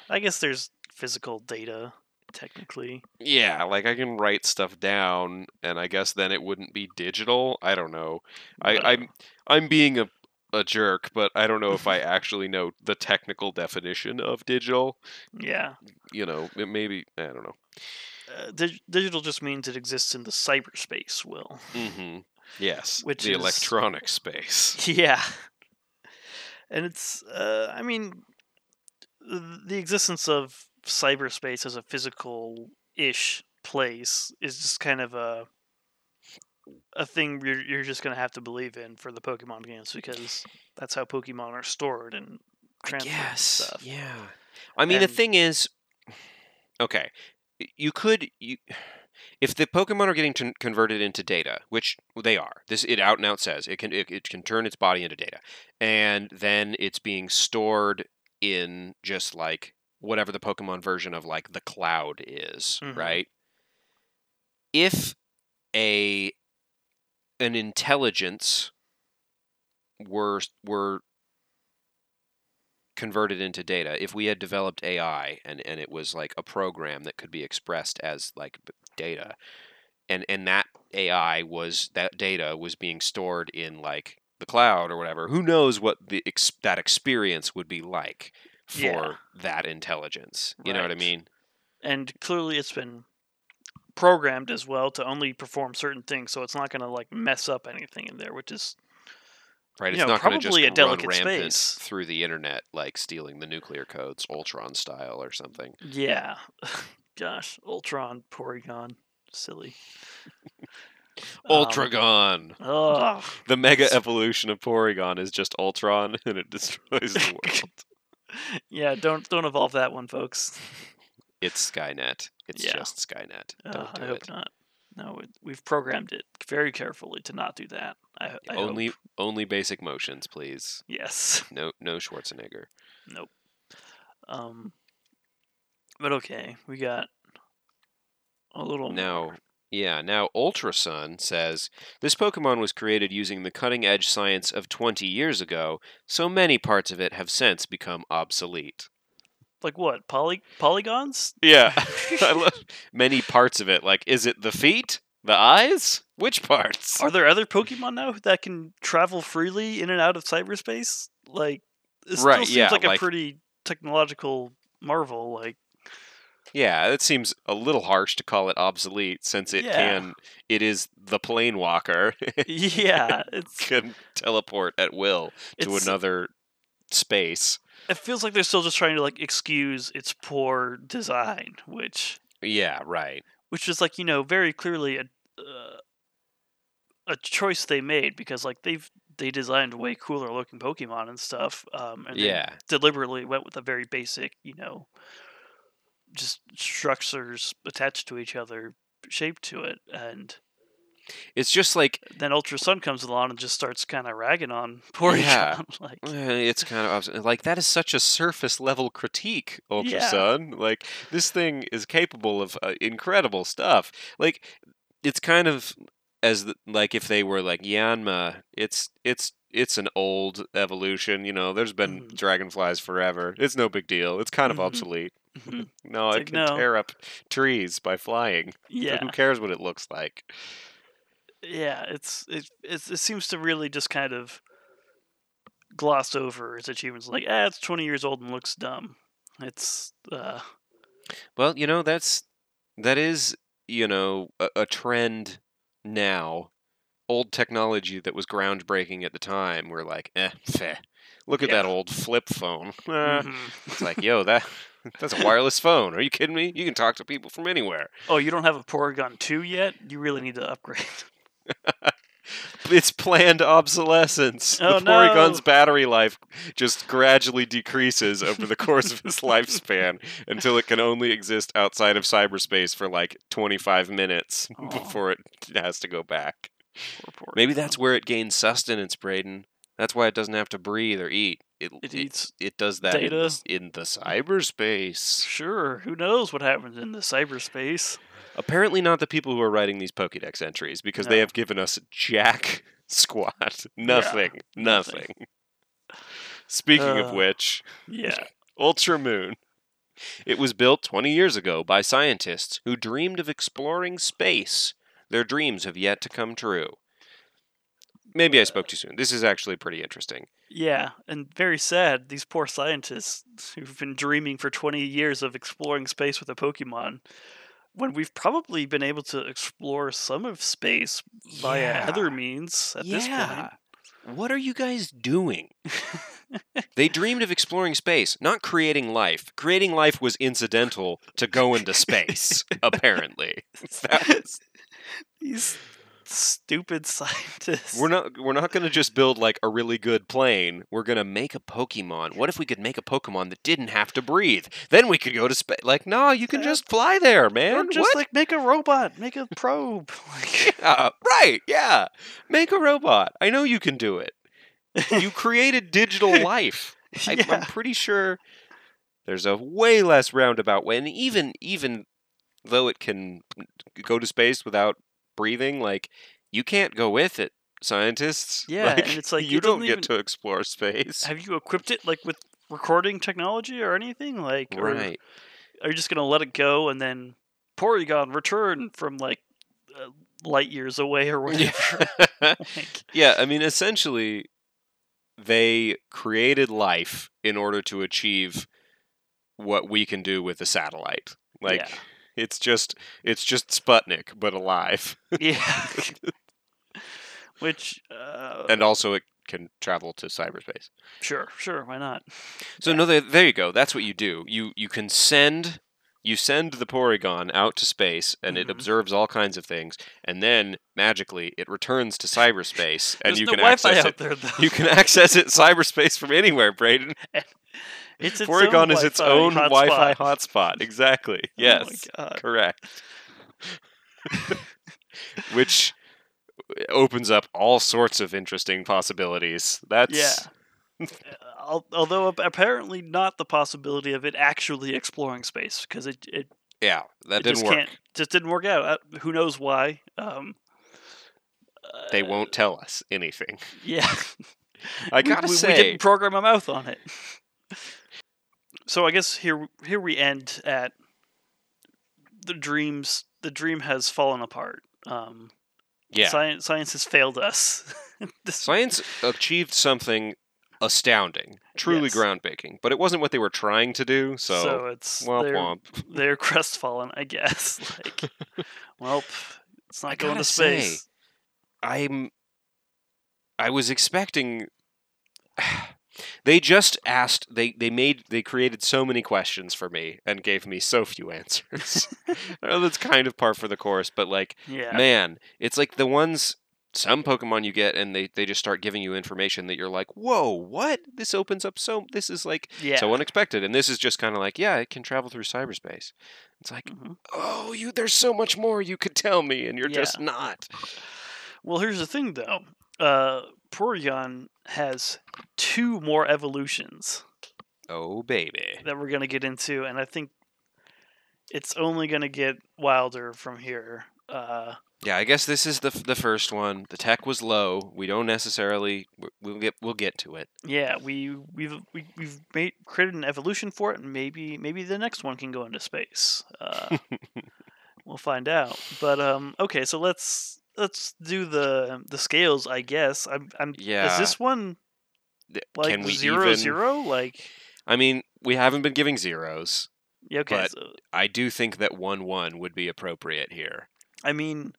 i guess there's physical data technically yeah, like I can write stuff down and I guess then it wouldn't be digital. I don't know. I, I'm I'm being a a jerk, but I don't know if I actually know the technical definition of digital. yeah You know, it maybe I don't know. Uh, dig- digital just means it exists in the cyberspace will hmm Yes, Which the is- electronic space. *laughs* Yeah. And it's, uh, I mean, the existence of cyberspace as a physical ish place is just kind of a a thing you're, you're just going to have to believe in for the Pokemon games because that's how Pokemon are stored and transferred and stuff. Yeah. I mean, the thing is, okay, you could you. *sighs* If the Pokemon are getting t- converted into data, which they are, this it out and out says it can it, it can turn its body into data, and then it's being stored in just like whatever the Pokemon version of like the cloud is, Mhm. right? If a an intelligence were were converted into data if we had developed ai and, and it was like a program that could be expressed as like data and and that ai was that data was being stored in like the cloud or whatever who knows what the ex- that experience would be like for Yeah. that intelligence you know what i mean And clearly it's been programmed as well to only perform certain things, so it's not going to like mess up anything in there, which is right You it's know, not going to just a run rampant space. through the internet like stealing the nuclear codes ultron style or something Yeah. *laughs* Gosh, Ultron, Porygon, silly. *laughs* Um, ultragon ugh. The mega evolution of Porygon is just Ultron, *laughs* and it destroys the world. yeah, don't don't evolve that one, folks. it's Skynet. It's Yeah. just Skynet. Uh, Don't do I hope not. No, we've programmed it very carefully to not do that. I, I only hope. only basic motions, please. yes. *laughs* No no Schwarzenegger. Nope. Um. But okay, we got a little Now, more. yeah, now Ultra Sun says this Pokemon was created using the cutting edge science of 20 years ago, so many parts of it have since become obsolete. Like what poly polygons? Yeah, *laughs* *laughs* I love many parts of it. Like, is it the feet, the eyes? Which parts? Are there other Pokemon now that can travel freely in and out of cyberspace? Like it Right, still seems yeah, like a like- pretty technological marvel. Like, Yeah, it seems a little harsh to call it obsolete since it Yeah. can. It is the plane walker. *laughs* Yeah, it can teleport at will to another space. It feels like they're still just trying to like excuse its poor design, which Yeah, right. which is like you know very clearly a uh, a choice they made because like they've they designed way cooler looking Pokemon and stuff, um, and Yeah. deliberately went with a very basic, you know, just structures attached to each other, shape to it, and It's just like then Ultra Sun comes along and just starts kind of ragging on *laughs* Porygon. Yeah. *laughs* like, eh, it's kind of like that is such a surface level critique, Ultra Yeah. Sun. Like this thing is capable of uh, incredible stuff. Like it's kind of as the, like if they were like Yanma, it's it's it's an old evolution. You know, there's been Mhm. dragonflies forever. It's no big deal. It's kind of Mhm. obsolete. mhm. *laughs* No, It's it like, can no. tear up trees by flying. yeah, Who cares what it looks like? Yeah, it's it, it's it seems to really just kind of gloss over its achievements. Like, ah, it's twenty years old and looks dumb. It's uh, Well, you know, that's that is, you know, a, a trend now. Old technology that was groundbreaking at the time, we're like, eh, feh. Look at that old flip phone. Uh, mhm. It's like, yo, that *laughs* that's a wireless phone. Are you kidding me? You can talk to people from anywhere. oh, you don't have a Porygon two yet? You really need to upgrade. *laughs* It's planned obsolescence. Oh, the Porygon's no. battery life just gradually decreases over the course of its lifespan *laughs* until it can only exist outside of cyberspace for like 25 minutes before it has to go back. Maybe that's where it gains sustenance, Braden. That's why it doesn't have to breathe or eat. It, it it, it does that in in the cyberspace. Sure, who knows what happens in the cyberspace? Apparently, not the people who are writing these Pokédex entries because they have given us jack *laughs* squat. Nothing. nothing. nothing. Speaking of Uh, which, Yeah, *laughs* Ultra Moon. It was built 20 years ago by scientists who dreamed of exploring space. Their dreams have yet to come true. Maybe I spoke too soon. This is actually pretty interesting. yeah, and very sad. These poor scientists who've been dreaming for twenty years of exploring space with a Pokemon, when we've probably been able to explore some of space via Yeah. other means at this point. What are you guys doing? *laughs* they dreamed of exploring space, not creating life. Creating life was incidental to go into *laughs* space, apparently. *laughs* That was- These stupid *laughs* scientists. we're not we're not going to just build like a really good plane. We're going to make a Pokemon. What if we could make a Pokemon that didn't have to breathe? Then we could go to space. Like, no, you can uh, just fly there, man. Or just what? like make a robot, make a probe. *laughs* Like, *laughs* Yeah, right, yeah. Make a robot. I know you can do it. You created digital life. I, I'm pretty sure there's a way less roundabout way. And even even though it can mm, go to space without breathing, like you can't go with it, scientists. *laughs* Yeah, and it's like, you it don't get even- to explore space. Have you equipped it like with recording technology or anything? Like, or Right. are you just gonna let it go and then Porygon return from like uh, light years away or whatever? *laughs* *laughs* like, yeah, I mean, essentially, they created life in order to achieve what we can do with a satellite. Like, Yeah. It's just it's just Sputnik, but alive, yeah. *laughs* Which, uh, and also it can travel to cyberspace. sure, sure, why not? So no, there, there you go. That's what you do. You you can send you send the Porygon out to space, and it Mhm. observes all kinds of things, and then magically it returns to cyberspace, and you no can Wi-Fi access out it. there though. You can access it cyberspace from anywhere, Braden. *laughs* it's its Porygon own is its own Wi-Fi hotspot. hotspot. Exactly. *laughs* Oh my Yes. God. correct. *laughs* Which opens up all sorts of interesting possibilities. That's Yeah. Although apparently not the possibility of it actually exploring space because it it, yeah, that it didn't just work. can't just didn't work out. Uh, who knows why? Um, They uh, won't tell us anything. Yeah, I *laughs* We- gotta we, we, say, didn't program a mouth on it. So I guess here here we end at the dreams. The dream has fallen apart. Um, yeah, science science has failed us. *laughs* Science achieved something astounding, truly Yes. groundbreaking. But it wasn't what they were trying to do. So, So, it's womp they're, womp. *laughs* they're crestfallen, I guess. *laughs* Like, well, it's not I going to gotta say, space. I'm. I was expecting. *sighs* They just asked. They they made they created so many questions for me and gave me so few *laughs* answers. That's kind of par for the course, but like, yeah, man, it's like the ones some Pokemon you get and they they just start giving you information that you're like, whoa, what? This opens up so. This is like yeah. so unexpected, and this is just kind of like, yeah, it can travel through cyberspace. It's like, Mhm. oh, you. There's so much more you could tell me, and you're Yeah. just not. Well, here's the thing, though. Uh, Porygon has two more evolutions Oh baby. that we're gonna get into, and I think it's only gonna get wilder from here. Uh, Yeah, I guess this is the f- the first one. The tech was low. We don't necessarily. w- We'll get we'll get to it. yeah, we we've we, we've made created an evolution for it, and maybe maybe the next one can go into space. Uh, *laughs* we'll find out. But um, okay, so let's let's do the the scales. I guess I'm I'm. Yeah. Is this one like Can we zero even? zero? Like I mean, we haven't been giving zeros. yeah, okay. But- so, I do think that one one would be appropriate here. I mean,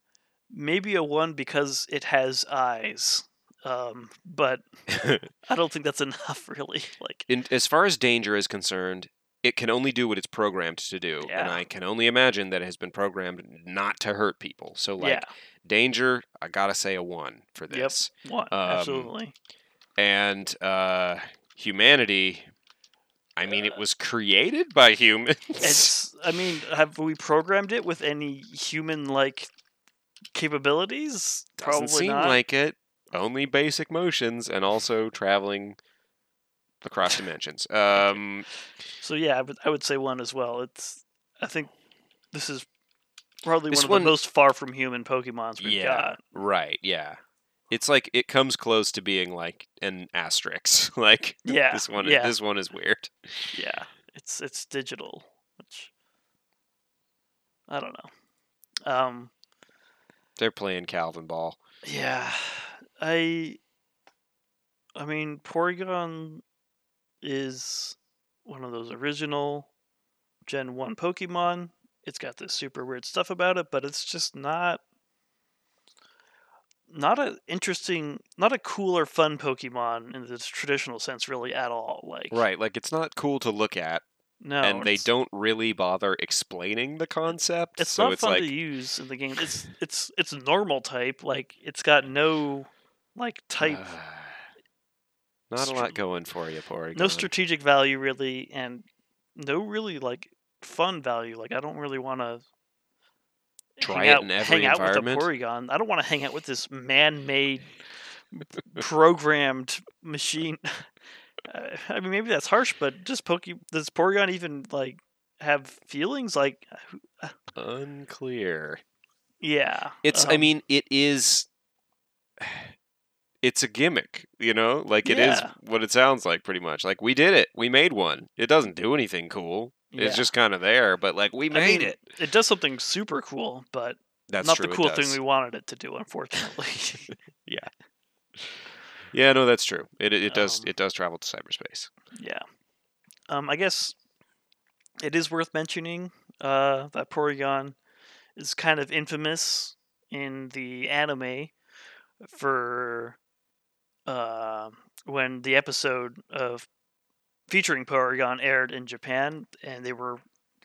maybe a one because it has eyes. Um, but *laughs* I don't think that's enough, *laughs* really. Like, In, as far as danger is concerned, it can only do what it's programmed to do, and I can only imagine that it has been programmed not to hurt people. So, like yeah, danger, I gotta say a one for Yep. this. one um, absolutely. And uh, humanity. I mean, it was created by humans. It's. I mean, have we programmed it with any human-like capabilities? Doesn't Probably seem not. like it. Only basic motions and also traveling across *laughs* dimensions. Um, So yeah, I would, I would say one as well. It's. I think this is probably This one of one- the most far from human Pokemons we've yeah, got. right. Yeah, it's like it comes close to being like an asterisk. *laughs* like Yeah, this one. yeah. This one is weird. Yeah, it's it's digital, which I don't know. Um, They're playing Calvin Ball. yeah, I. I mean, Porygon is one of those original Gen One Pokemon. It's got this super weird stuff about it, but it's just not not a interesting, not a cool or fun Pokemon in the traditional sense, really at all. Like, Right. Like it's not cool to look at, No, and they don't really bother explaining the concept. It's so not it's fun like to use in the game. It's it's it's normal type. Like it's got no like type, *sighs* not a lot going for you, Porygon. no strategic value really, and no really like fun value. Like I don't really want to Try it out, in every hang out with a? Porygon. I don't want to hang out with this man-made, *laughs* programmed machine. Uh, I mean, maybe that's harsh, but just Poke. Does Porygon even like have feelings? Like, Unclear. yeah, It's. I um, mean, it is. It's a gimmick, you know. Like it is Yeah. what it sounds like, pretty much. Like we did it. We made one. It doesn't do anything cool. Yeah. It's just kind of there, but like we I made mean, it. It does something super cool, but That's not true. the cool thing we wanted it to do, unfortunately. *laughs* Yeah. Yeah, no, that's true. It it, it does Um, it does travel to cyberspace. yeah. Um, I guess it is worth mentioning uh, that Porygon is kind of infamous in the anime for uh, when the episode of featuring Porygon aired in Japan, and they were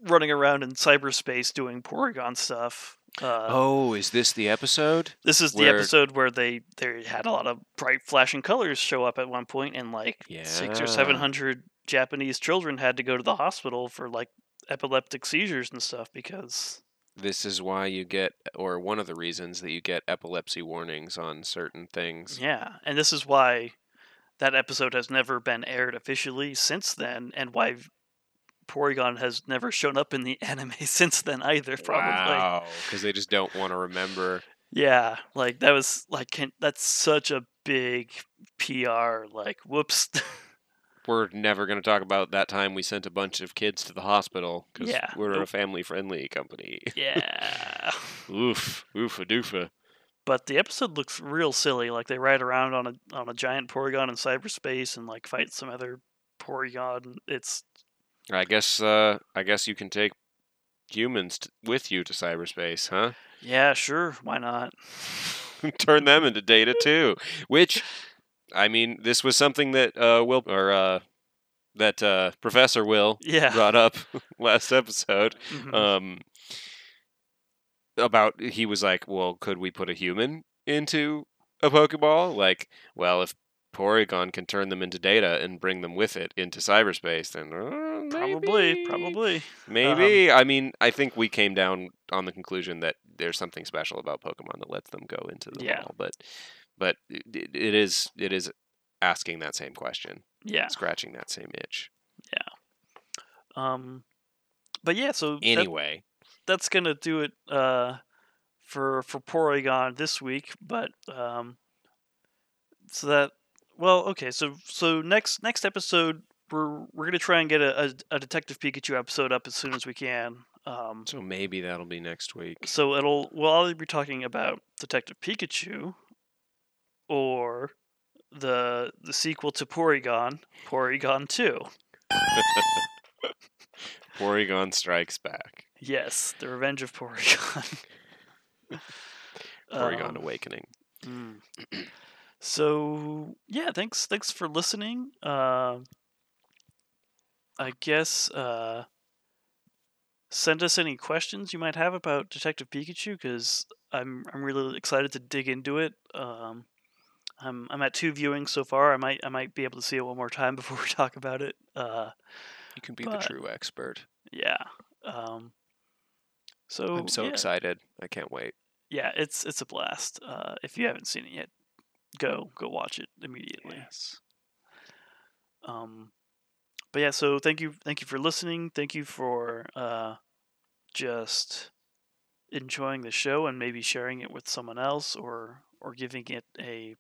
running around in cyberspace doing Porygon stuff. Uh, oh, is this the episode? This is the Where- episode where they they had a lot of bright flashing colors show up at one point, and like six or seven hundred Japanese children had to go to the hospital for like epileptic seizures and stuff because This is why you get, or one of the reasons that you get epilepsy warnings on certain things. yeah, and this is why that episode has never been aired officially since then, and why Porygon has never shown up in the *laughs* anime since then either. Probably, Wow, because they just don't want to remember. yeah, like that was like can, that's such a big PR like whoops. *laughs* We're never going to talk about that time we sent a bunch of kids to the hospital because Yeah, we're a family-friendly company. yeah. *laughs* Oof, oofa doofa. but the episode looks real silly. Like they ride around on a on a giant Porygon in cyberspace and like fight some other Porygon. It's I guess uh, I guess you can take humans t- with you to cyberspace, huh? yeah, sure, why not? *laughs* Turn them into data too. Which, I mean, this was something that uh, Will or uh, that uh, Professor Will Yeah. brought up *laughs* last episode. Mhm. Um, about he was like, well, could we put a human into a Pokeball? Like, well, if Porygon can turn them into data and bring them with it into cyberspace, then uh, probably, probably. Maybe. I mean, I think we came down on the conclusion that there's something special about Pokemon that lets them go into the Yeah. ball, but but it, it is it is asking that same question, Yeah. scratching that same itch. Yeah. Um, but yeah, so that- Anyway, that's gonna do it uh, for for Porygon this week. But um, so that well, okay. So so next next episode, we're we're gonna try and get a, a, a Detective Pikachu episode up as soon as we can. Um, so maybe that'll be next week. so it'll we'll either be talking about Detective Pikachu, or the the sequel to Porygon, Porygon Two. *laughs* Porygon strikes back. Yes, the Revenge of Porygon. *laughs* Porygon Um, Awakening. Mm. So yeah, thanks thanks for listening. Uh, I guess uh, send us any questions you might have about Detective Pikachu because I'm I'm really excited to dig into it. Um, I'm I'm at two viewings so far. I might I might be able to see it one more time *laughs* before we talk about it. Uh, You can be but- the true expert. yeah. Um, so I'm so yeah. excited. I can't wait. Yeah, it's it's a blast. Uh, if you haven't seen it yet, go go watch it immediately. Yes. Um, but yeah, so thank you, thank you for listening. Thank you for uh, just enjoying the show and maybe sharing it with someone else or or giving it a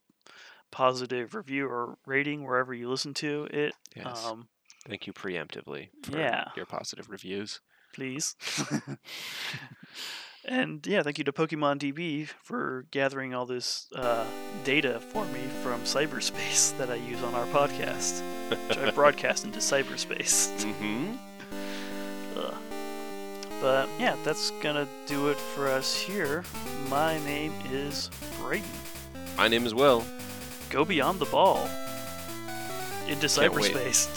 positive review or rating wherever you listen to it. Yes. Um, Thank you preemptively for yeah. your positive reviews. please. *laughs* *laughs* and yeah, thank you to Pokemon DB for gathering all this uh, data for me from cyberspace *laughs* that I use on our podcast, which I broadcast into cyberspace. mm-hmm. But yeah, that's gonna do it for us here. My name is Brayden. My name is Will. Go beyond the ball into cyberspace.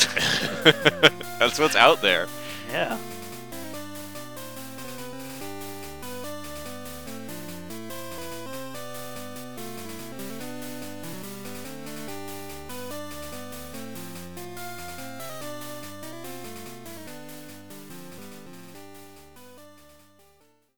*laughs* *laughs* That's what's out there. yeah.